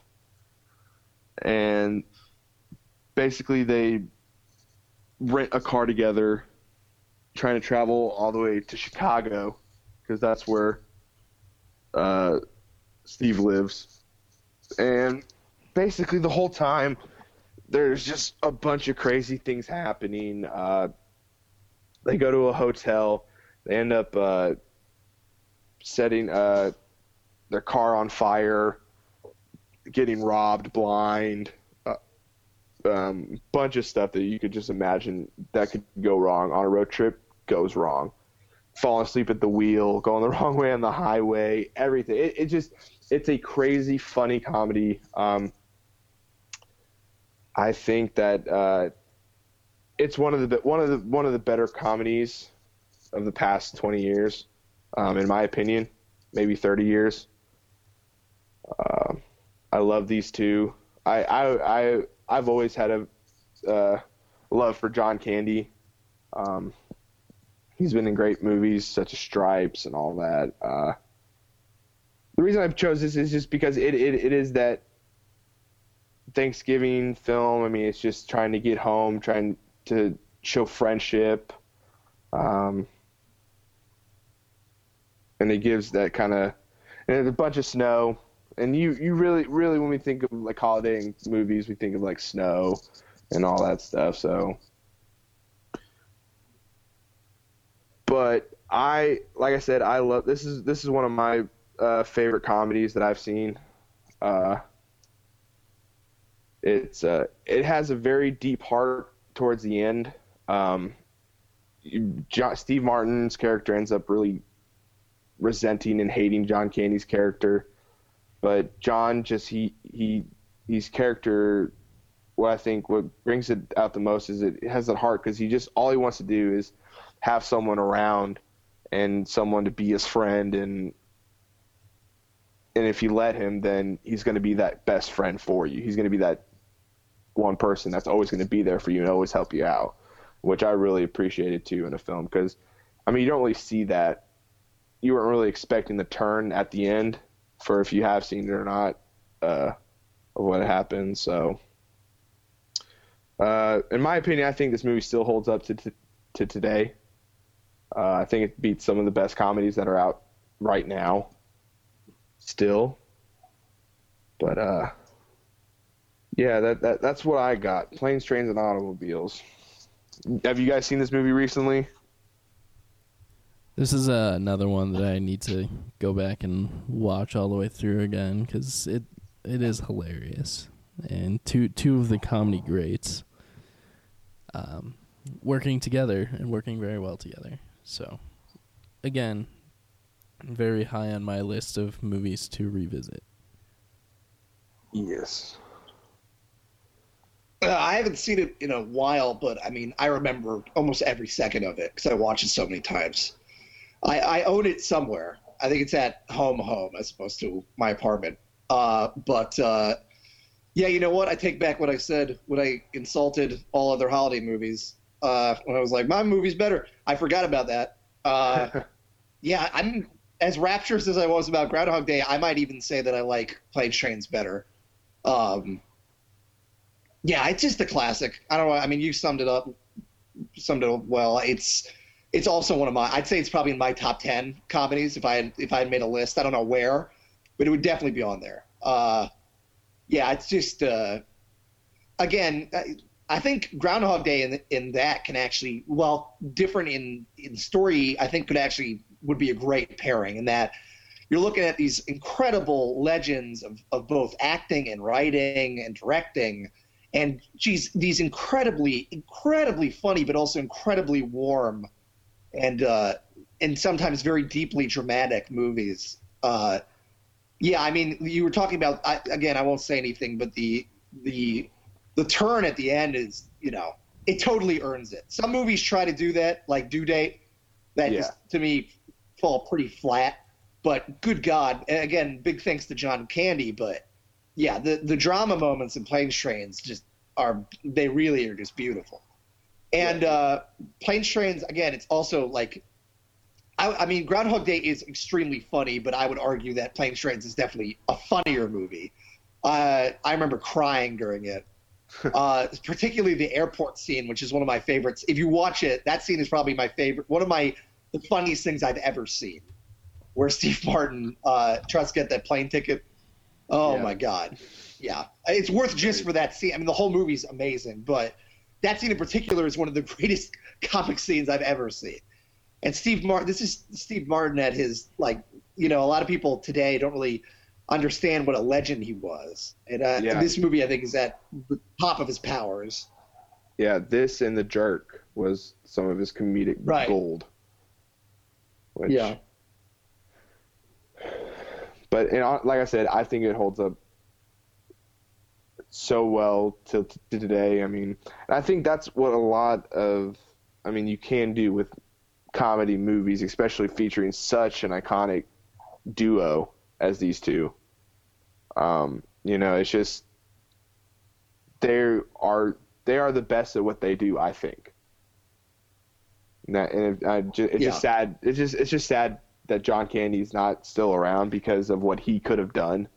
and basically they rent a car together, trying to travel all the way to Chicago, because that's where uh, Steve lives. And basically, the whole time, there's just a bunch of crazy things happening. Uh, they go to a hotel. They end up uh, setting uh, their car on fire, getting robbed blind. Uh, um, bunch of stuff that you could just imagine that could go wrong on a road trip goes wrong. Falling asleep at the wheel, going the <laughs> wrong way on the highway, everything. It, it just it's a crazy funny comedy. Um, I think that uh, it's one of the one of the one of the better comedies of the past 20 years, um, in my opinion, maybe 30 years. Uh, I love these two. I I, I I've always had a uh, love for John Candy. Um, he's been in great movies such as Stripes and all that. Uh, the reason I've chose this is just because it, it, it is that Thanksgiving film. I mean, it's just trying to get home, trying to show friendship. Um, and it gives that kind of and a bunch of snow. And you, you really, really, when we think of like holiday movies, we think of like snow and all that stuff. So, but I, like I said, I love this is this is one of my uh, favorite comedies that I've seen. Uh, it's uh, it has a very deep heart towards the end. Um, John, Steve Martin's character ends up really resenting and hating John Candy's character, but John just he he his character. What I think what brings it out the most is it has that heart because he just all he wants to do is have someone around and someone to be his friend and and if you let him then he's going to be that best friend for you he's going to be that one person that's always going to be there for you and always help you out which i really appreciated too in a film because i mean you don't really see that you weren't really expecting the turn at the end for if you have seen it or not uh, of what happened so uh, in my opinion i think this movie still holds up to, to, to today uh, I think it beats some of the best comedies that are out right now, still. But uh, yeah, that, that that's what I got. Planes, trains, and automobiles. Have you guys seen this movie recently? This is uh, another one that I need to go back and watch all the way through again because it it is hilarious and two two of the comedy greats um, working together and working very well together. So again, very high on my list of movies to revisit. Yes. Uh, I haven't seen it in a while, but I mean, I remember almost every second of it because I watched it so many times. I, I own it somewhere. I think it's at home, home as opposed to my apartment. Uh, but uh, yeah, you know what? I take back what I said when I insulted all other holiday movies. Uh, when I was like, my movie's better. I forgot about that. Uh, <laughs> yeah, I'm as rapturous as I was about Groundhog Day. I might even say that I like Planes, Trains better. Um, yeah, it's just a classic. I don't know. I mean, you summed it up, summed it up well. It's it's also one of my. I'd say it's probably in my top ten comedies if I had if I had made a list. I don't know where, but it would definitely be on there. Uh, yeah, it's just uh, again. I, I think Groundhog Day in in that can actually, well, different in in story. I think could actually would be a great pairing in that you're looking at these incredible legends of, of both acting and writing and directing and geez, these incredibly, incredibly funny, but also incredibly warm and uh, and sometimes very deeply dramatic movies. Uh, yeah, I mean, you were talking about I, again. I won't say anything, but the the the turn at the end is, you know, it totally earns it. Some movies try to do that, like Due Date, that Yeah. just to me fall pretty flat. But good God, and again, big thanks to John Candy, but yeah, the the drama moments in Planes Trains just are they really are just beautiful. And uh, Planes Trains again, it's also like, I, I mean, Groundhog Day is extremely funny, but I would argue that Planes Trains is definitely a funnier movie. Uh, I remember crying during it, <laughs> uh, particularly the airport scene, which is one of my favorites. If you watch it, that scene is probably my favorite, one of my the funniest things I've ever seen, where <laughs> Steve Martin uh, tries to get that plane ticket. Oh Yeah. my god, yeah, it's worth just for that scene. I mean, the whole movie's amazing, but that scene in particular is one of the <laughs> greatest comic scenes I've ever seen. And Steve Martin, this is Steve Martin at his like, you know, a lot of people today don't really understand what a legend he was. And uh, Yeah. this movie, I think, is at the top of his powers. Yeah, this and The Jerk was some of his comedic Right. gold. Which, Yeah. <sighs> But and uh, like I said, I think it holds up so well to, to today. I mean, I think that's what a lot of, I mean, you can do with comedy movies, especially featuring such an iconic duo as these two. Um, you know, it's just they are they are the best at what they do. I think. And, that, and it, I ju- it's Yeah. just sad. It's just it's just sad that John Candy's not still around because of what he could have done.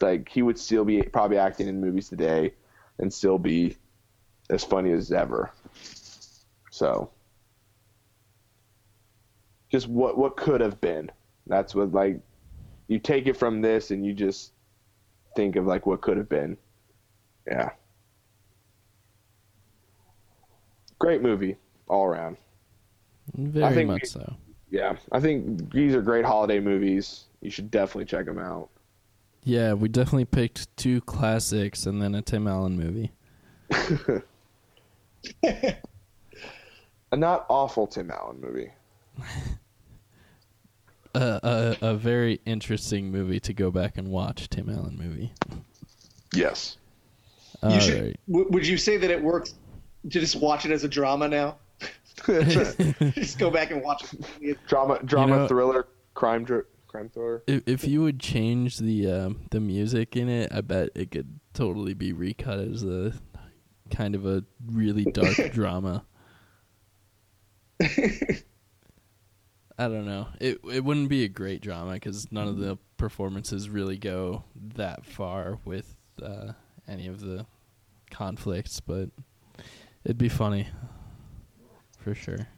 Like he would still be probably acting in movies today and still be as funny as ever. So just what what could have been. That's what like you take it from this and you just think of like what could have been. Yeah. Great movie all around. Very think much we- so. Yeah, I think these are great holiday movies. You should definitely check them out. Yeah, we definitely picked two classics and then a Tim Allen movie. <laughs> A not awful Tim Allen movie. <laughs> Uh, a a very interesting movie to go back and watch. Tim Allen movie. Yes. All You should, right. w- would you say that it works to just watch it as a drama now? <laughs> just go back and watch it. drama, drama, know- thriller, crime, dr- crime thriller. If, if you would change the um, the music in it, I bet it could totally be recut as a kind of a really dark <laughs> drama. <laughs> I don't know. It it wouldn't be a great drama because none of the performances really go that far with uh, any of the conflicts, but it'd be funny for sure.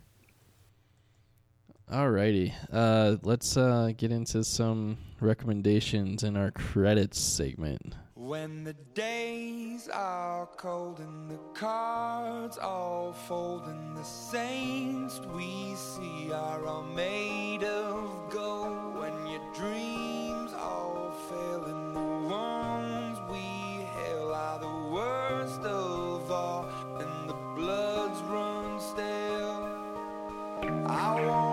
Alrighty, uh, let's uh, get into some recommendations in our credits segment. When the days are cold and the cards all fold and the saints we see are all made of gold. When your dreams all fail and the ones we hail are the worst of all and the bloods run stale. I wanna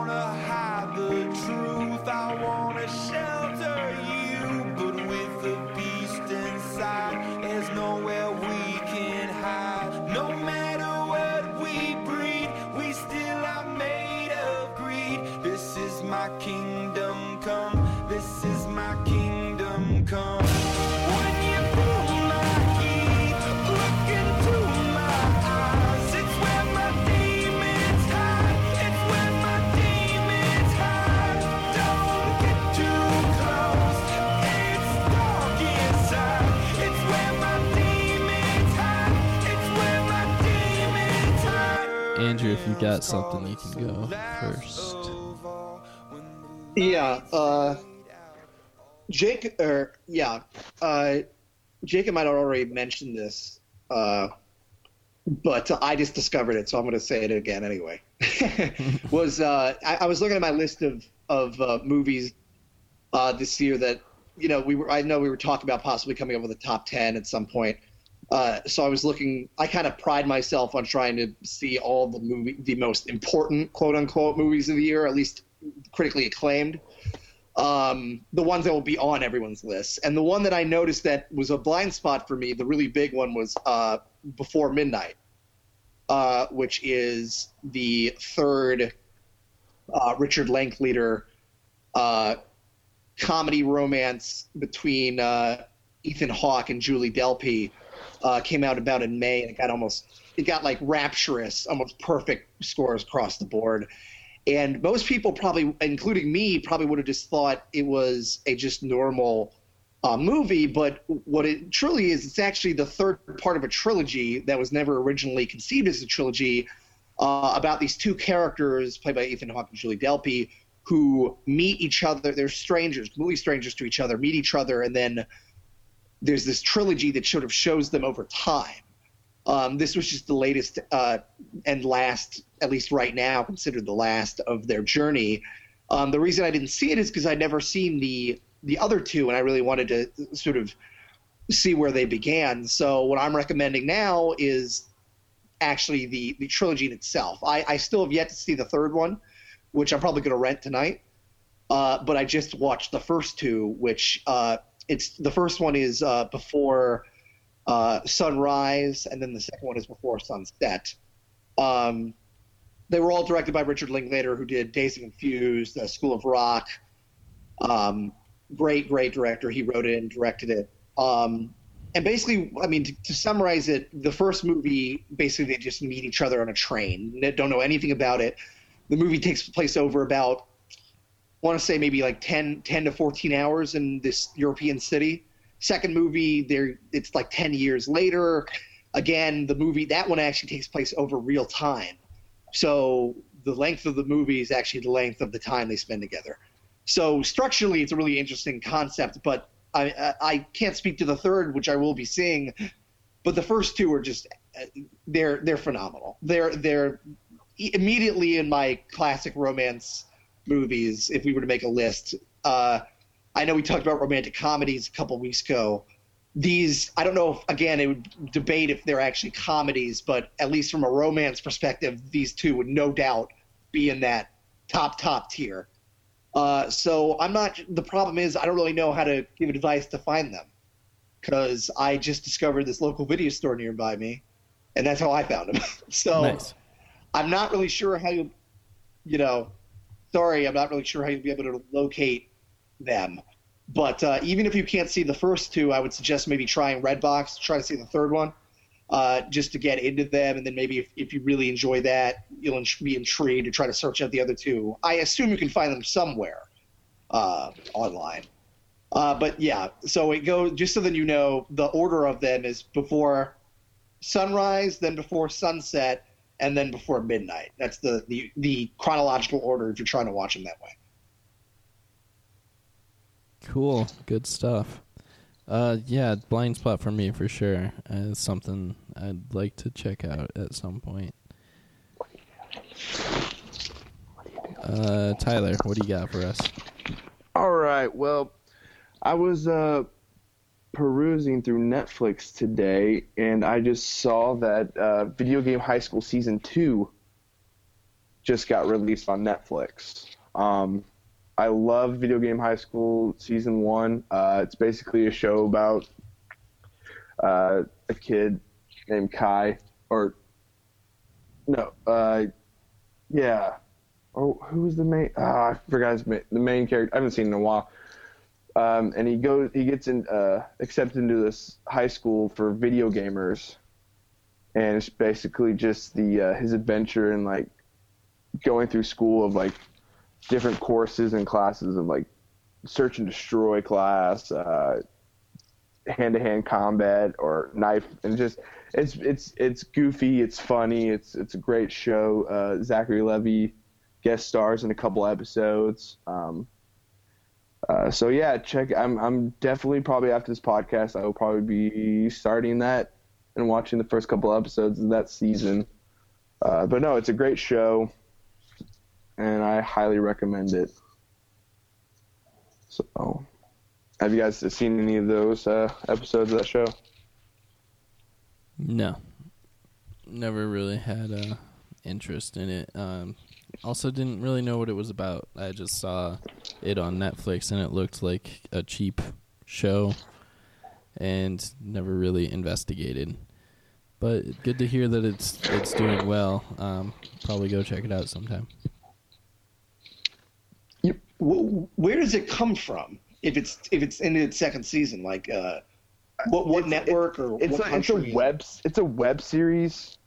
you got something, you can go first. Yeah, uh, Jake, or yeah, uh, Jacob might have already mentioned this, uh, but I just discovered it, so I'm going to say it again anyway. <laughs> was uh, I, I was looking at my list of of uh, movies uh, this year that you know we were I know we were talking about possibly coming up with a top ten at some point. Uh, so I was looking. I kind of pride myself on trying to see all the movie, the most important quote unquote movies of the year, at least critically acclaimed. Um, the ones that will be on everyone's list, and the one that I noticed that was a blind spot for me, the really big one was uh, Before Midnight, uh, which is the third uh, Richard Linklater uh, comedy romance between Ethan Hawke and Julie Delpy. Uh, came out about in May, and it got almost it got like rapturous, almost perfect scores across the board. And most people probably, including me, probably would have just thought it was a just normal uh, movie. But what it truly is, it's actually the third part of a trilogy that was never originally conceived as a trilogy uh, about these two characters played by Ethan Hawke and Julie Delpy who meet each other. They're strangers, completely strangers to each other, meet each other, and then there's this trilogy that sort of shows them over time. Um, this was just the latest uh, and last, at least right now, considered the last of their journey. Um, the reason I didn't see it is because I'd never seen the the other two, and I really wanted to sort of see where they began. So what I'm recommending now is actually the the trilogy in itself. I, I still have yet to see the third one, which I'm probably going to rent tonight. Uh, but I just watched the first two, which uh, it's the first one is uh, before uh, sunrise, and then the second one is before sunset. Um, they were all directed by Richard Linklater, who did Dazed and Confused, uh, School of Rock. Um, great, great director. He wrote it and directed it. Um, and basically, I mean, to, to summarize it, the first movie basically they just meet each other on a train. They don't know anything about it. The movie takes place over about, want to say maybe like 10, 10 to 14 hours in this European city Second movie, there it's like ten years later. Again, the movie that one actually takes place over real time, so the length of the movie is actually the length of the time they spend together. So structurally, it's a really interesting concept, but I I, I can't speak to the third, which I will be seeing. But the first two are just they're they're phenomenal. They're they're immediately in my classic romance movies. If we were to make a list, uh, I know we talked about romantic comedies a couple weeks ago. These, I don't know if, again, it would debate if they're actually comedies, but at least from a romance perspective, these two would no doubt be in that top, top tier. Uh, so I'm not, the problem is, I don't really know how to give advice to find them because I just discovered this local video store nearby me, and that's how I found them. <laughs> so Nice. I'm not really sure how you, you know, sorry, I'm not really sure how you'll be able to locate them. But uh, even if you can't see the first two, I would suggest maybe trying Redbox, try to see the third one, uh, just to get into them, and then maybe if, if you really enjoy that, you'll be intrigued to try to search out the other two. I assume you can find them somewhere uh, online. Uh, but yeah, so it goes just so that you know, the order of them is before sunrise, then before sunset, and then before midnight. That's the, the, the chronological order if you're trying to watch them that way. Cool. Good stuff. Uh, yeah, blind spot for me for sure. Uh, it's something I'd like to check out at some point. Uh, Tyler, what do you got for us? All right. Well, I was uh, perusing through Netflix today, and I just saw that uh, Video Game High School season two just got released on Netflix. Um, I love Video Game High School season one. Uh, it's basically a show about uh, a kid named Kai, or no, uh, yeah. Oh, who was the main? Ah, I forgot his ma- the main character. I haven't seen in a while. Um, and he goes, he gets in, uh, accepted into this high school for video gamers, and it's basically just the uh, his adventure and like going through school of like different courses and classes of like search and destroy class, uh, hand-to-hand combat or knife, and just it's it's it's goofy, it's funny, it's it's a great show. Uh, Zachary Levi guest stars in a couple episodes. Um, uh, so yeah, check. I'm I'm definitely probably after this podcast, I will probably be starting that and watching the first couple episodes of that season. Uh, but no, it's a great show, and I highly recommend it. So, have you guys seen any of those uh, episodes of that show? No, never really had a interest in it. Um, also, didn't really know what it was about. I just saw it on Netflix, and it looked like a cheap show, and never really investigated. But good to hear that it's it's doing well. Um, probably go check it out sometime. Wh- Where does it come from? If it's if it's in its second season, like uh, what what It's- network or It's what a, it's a web it's a web series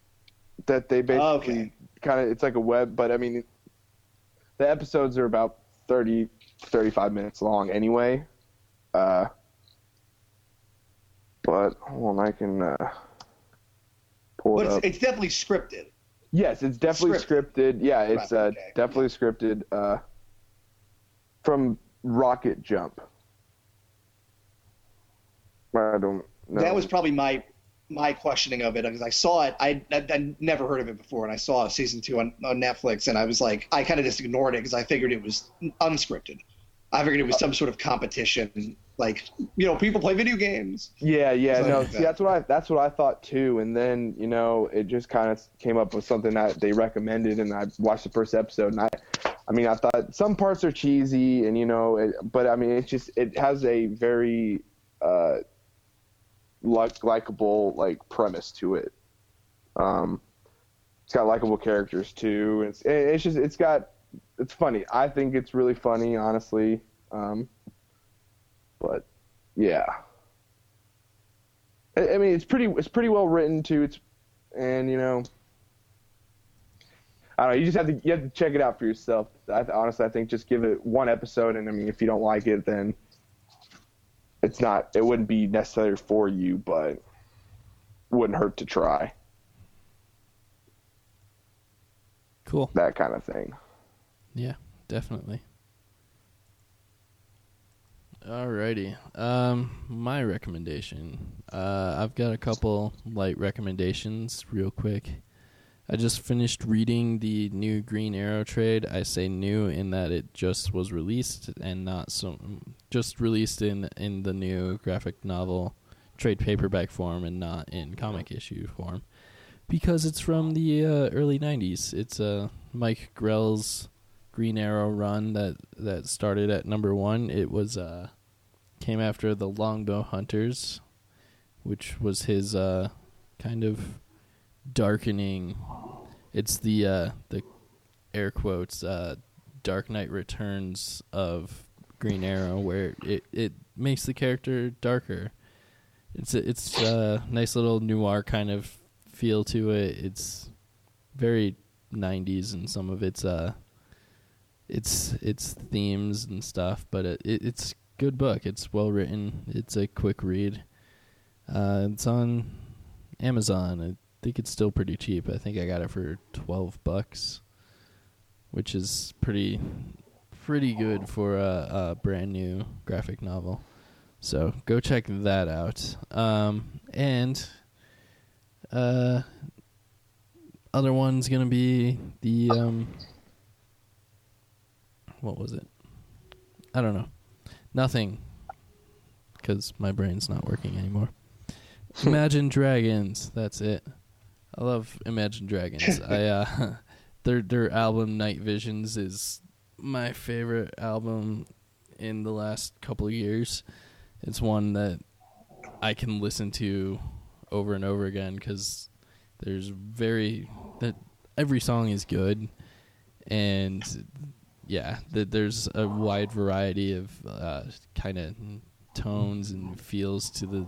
that they basically Oh, okay. Kind of it's like a web, but I mean the episodes are about 30 35 minutes long anyway. Uh, but hold on, I can uh, pull But it it's, up. it's definitely scripted. Yes, it's definitely scripted. Yeah, it's uh, okay. definitely scripted. Uh, from Rocket Jump. I don't know. That was probably my my questioning of it because I saw it. I I never heard of it before, and I saw season two on, on Netflix, and I was like, I kind of just ignored it because I figured it was unscripted. I figured it was some sort of competition, like you know, people play video games. Yeah, yeah, no. like See, that's what I that's what I thought too. And then you know, it just kind of came up with something that they recommended, and I watched the first episode, and I, I mean, I thought some parts are cheesy, and you know, it, but I mean, it's just it has a very uh, like likable like premise to it. Um, it's got likable characters too. It's it's just it's got it's funny. I think it's really funny, honestly. Um, but yeah. I, I mean, it's pretty it's pretty well written too. It's and you know, I don't know. You just have to you have to check it out for yourself. I, honestly, I think just give it one episode, and I mean, if you don't like it, then it's not it wouldn't be necessary for you, but wouldn't hurt to try Cool. that kind of thing. Yeah, definitely. Alrighty. Um, my recommendation. Uh, I've got a couple light recommendations, real quick. I just finished reading the new Green Arrow trade. I say new in that it just was released and not so just released in in the new graphic novel trade paperback form and not in comic issue form because it's from the uh, early 90s. It's uh, Mike Grell's Green Arrow run that that started at number 1. It was uh came after the Longbow Hunters, which was his uh kind of darkening it's the uh the air quotes uh Dark Knight Returns of Green Arrow where it it makes the character darker. It's a, it's a nice little noir kind of feel to it. It's very 90s in some of its uh its its themes and stuff, but it, it it's good book. It's well written. It's a quick read. Uh, it's on Amazon. Think it's still pretty cheap. I think I got it for 12 bucks, which is pretty pretty good for a, a brand new graphic novel. So go check that out. Um, and uh, other one's gonna be the um, what was it? I don't know. Nothing, because my brain's not working anymore. <laughs> Imagine Dragons. That's it. I love Imagine Dragons. <laughs> I uh, <laughs> their their album Night Visions is my favorite album in the last couple of years. It's one that I can listen to over and over again because there's very that every song is good, and yeah, that there's a wide variety of uh, kind of tones and feels to the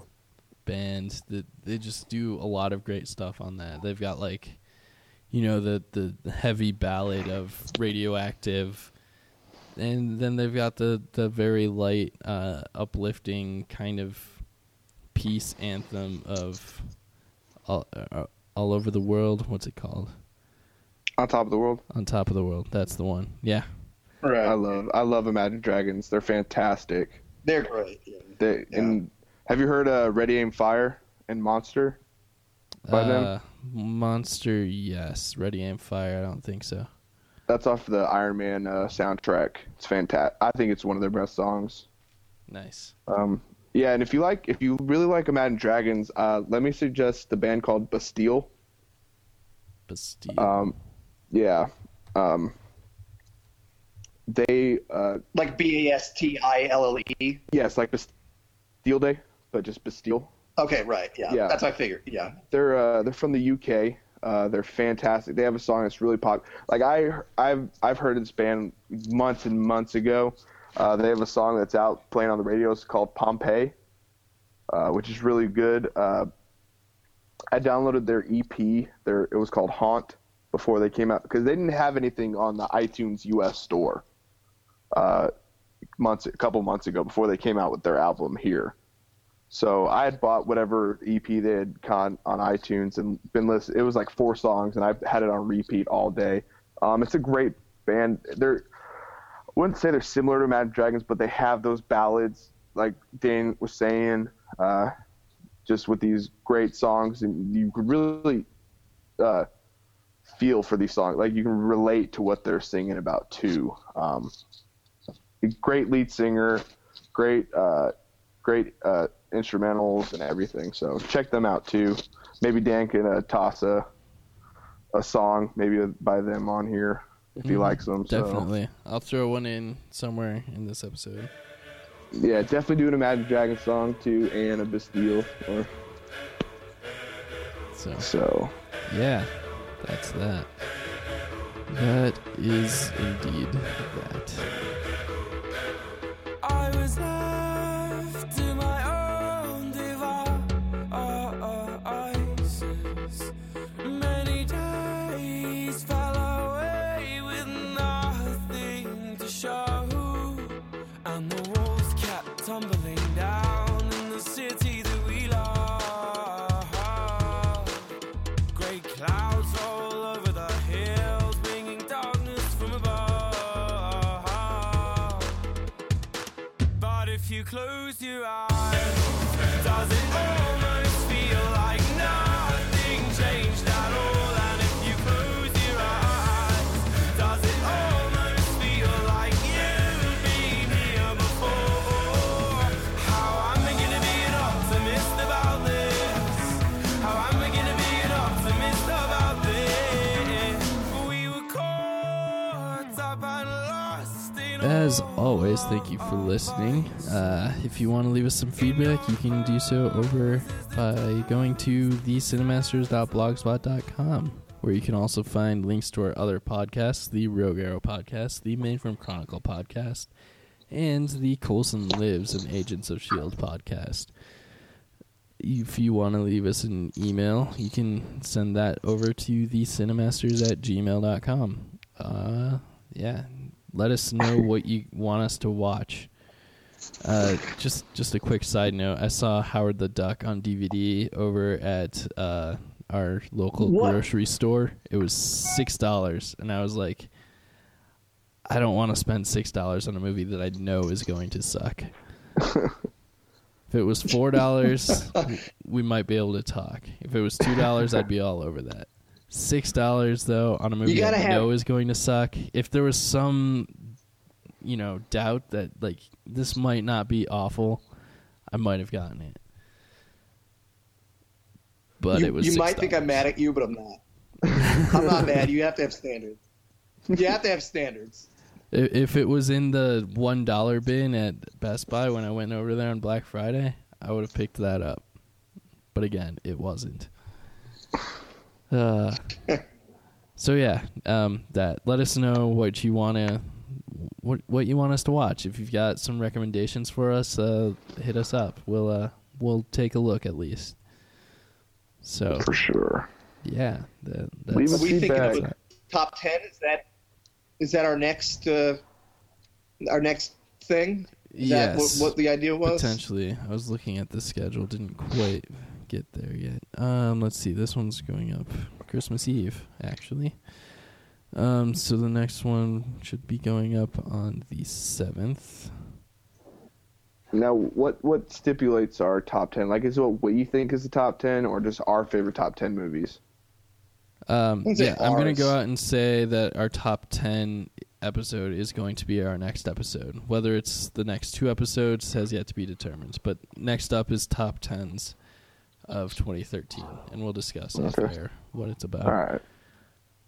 band. That they just do a lot of great stuff on that. They've got like, you know, the the heavy ballad of Radioactive, and then they've got the the very light, uh, uplifting kind of peace anthem of all, uh, all over the world. What's it called? On top of the world, On top of the world. That's the one. Yeah. Right. I love I love Imagine Dragons. They're fantastic. They're great. Yeah. They and have you heard uh, Ready Aim Fire and Monster? By them? uh, Monster, yes. Ready Aim Fire, I don't think so. That's off the Iron Man uh, soundtrack. It's fantastic. I think it's one of their best songs. Nice. Um, yeah, and if you like, if you really like Imagine Dragons, uh, let me suggest the band called Bastille. Bastille. Um, yeah, um, they uh, Like B A S T I L L E. yes, like Bastille Day, but just Bastille. Okay, right. Yeah. Yeah. That's what I figured. Yeah. They're uh, they're from the UK. Uh, they're fantastic. They have a song that's really pop. Like I I've I've heard this band months and months ago. Uh, they have a song that's out playing on the radio. It's called Pompeii, uh, which is really good. Uh, I downloaded their EP. Their it was called Haunt before they came out because they didn't have anything on the iTunes US store. Uh, months a couple months ago before they came out with their album here. So I had bought whatever EP they had con on iTunes and been listening. It was like four songs, and I had it on repeat all day. Um, it's a great band. They're I wouldn't say they're similar to Imagine Dragons, but they have those ballads, like Dane was saying, uh, just with these great songs, and you could really uh, feel for these songs. Like you can relate to what they're singing about too. Um, great lead singer, great, uh, great uh, instrumentals and everything. So check them out too. Maybe Dan can uh, toss a a song maybe by them on here if he Mhm. likes them. So, Definitely. I'll throw one in somewhere in this episode. yeah, definitely do an Imagine Dragons song too, and a Bastille. Or, So, so yeah, that's that. That is indeed that. Does always, thank you for listening. Uh, if you want to leave us some feedback, you can do so over by going to thecinemasters.blogspot.com, where you can also find links to our other podcasts the Rogue Arrow podcast, the Mainframe Chronicle podcast, and the Coulson Lives and Agents of S.H.I.E.L.D. podcast. If you want to leave us an email, you can send that over to thecinemasters at gmail.com. Uh, yeah, let us know what you want us to watch. Uh, just just a quick side note: I saw Howard the Duck on DVD over at uh, our local What? grocery store. It was six dollars, and I was like, I don't want to spend six dollars on a movie that I know is going to suck. <laughs> if it was four dollars, we might be able to talk. If it was two dollars, I'd be all over that. Six dollars though on a movie gotta I have- know is going to suck. If there was some, you know, doubt that like this might not be awful, I might have gotten it. But you it was. you $6. might think I'm mad at you, but I'm not. I'm not mad. You have to have standards. You have to have standards. If it was in the one dollar bin at Best Buy when I went over there on Black Friday, I would have picked that up. But again, it wasn't. Uh, so yeah, um, that. Let us know what you want to, what what you want us to watch. If you've got some recommendations for us, uh, hit us up. We'll uh, we'll take a look at least. So for sure. yeah, that, that's, Leave us we thinking feedback. of a top ten? Is that is that our next uh, our next thing? Is that yes. what, what the idea was? Potentially. I was looking at the schedule, didn't quite get there yet. Um, let's see. This one's going up Christmas Eve, actually. Um, so the next one should be going up on the 7th. Now, what what stipulates our top ten? Like, is it what we think is the top ten, or just our favorite top ten movies? Um, I'd say yeah, I'm going to go out and say that our top 10 episode is going to be our next episode. Whether it's the next two episodes has yet to be determined. But next up is top 10s of 2013, and we'll discuss off Okay. air what it's about. All right.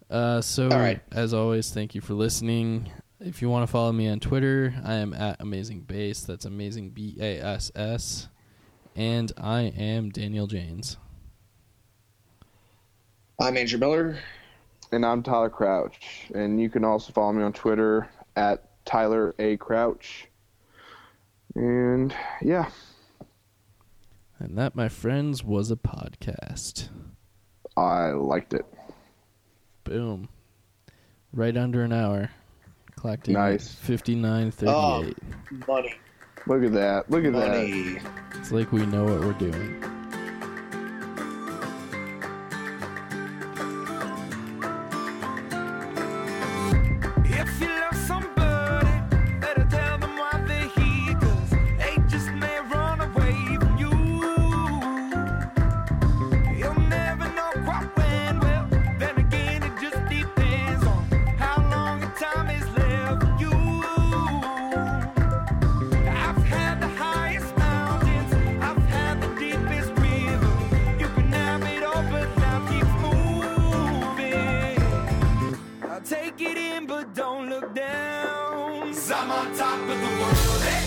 Uh, so, All right. as always, thank you for listening. If you want to follow me on Twitter, I am at Amazing Bass. That's Amazing B A S S. And I am Daniel James. I'm Andrew Miller. And I'm Tyler Crouch, and you can also follow me on Twitter at Tyler A Crouch. And yeah, And that, my friends, was a podcast. I liked it. Boom. Right under an hour. Clocked in Nice. fifty nine Oh. thirty eight. Money, Look at that. Look at that. money. It's like we know what we're doing. But down. i I'm on top of the world, eh?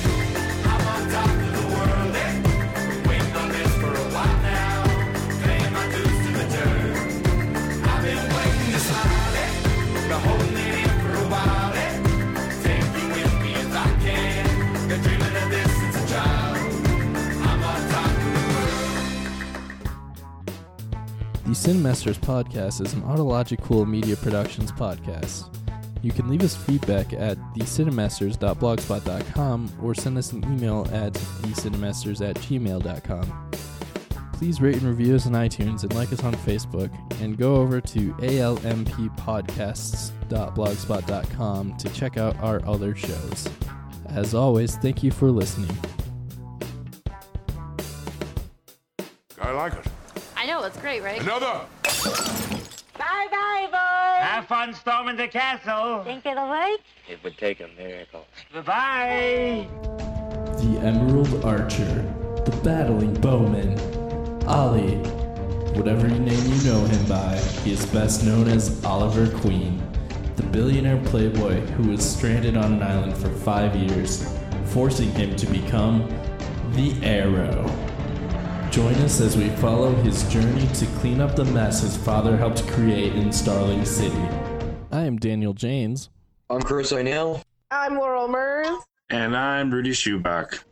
I'm on top of the world, eh? Waiting on this for a while now. Paying my dues to the dirt. I've been waiting this hard, eh? Been holding it in for a while, eh? Take you with me if I can. Been dreaming of this since a child. I'm on top of the world. The Cinemasters podcast is an Autological Media Productions podcast. You can leave us feedback at thecinemasters.blogspot.com or send us an email at thecinemasters at gmail.com. Please rate and review us on iTunes and like us on Facebook, and go over to almppodcasts.blogspot.com to check out our other shows. As always, thank you for listening. I like it. I know, it's great, right? Another. Bye bye, boys. Have fun storming the castle. Think it'll work? It would take a miracle. Bye-bye. The Emerald Archer, the Battling Bowman, Ollie. Whatever name you know him by, he is best known as Oliver Queen, the billionaire playboy who was stranded on an island for five years, forcing him to become the Arrow. Join us as we follow his journey to clean up the mess his father helped create in Starling City. I am Daniel James. I'm Chris O'Neill. I'm Laurel Mers. And I'm Rudy Schubach.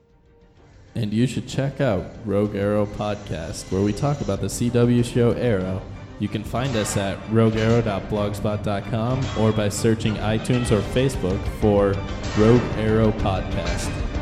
And you should check out Rogue Arrow Podcast, where we talk about the CW show Arrow. You can find us at roguearrow.blogspot.com or by searching iTunes or Facebook for Rogue Arrow Podcast.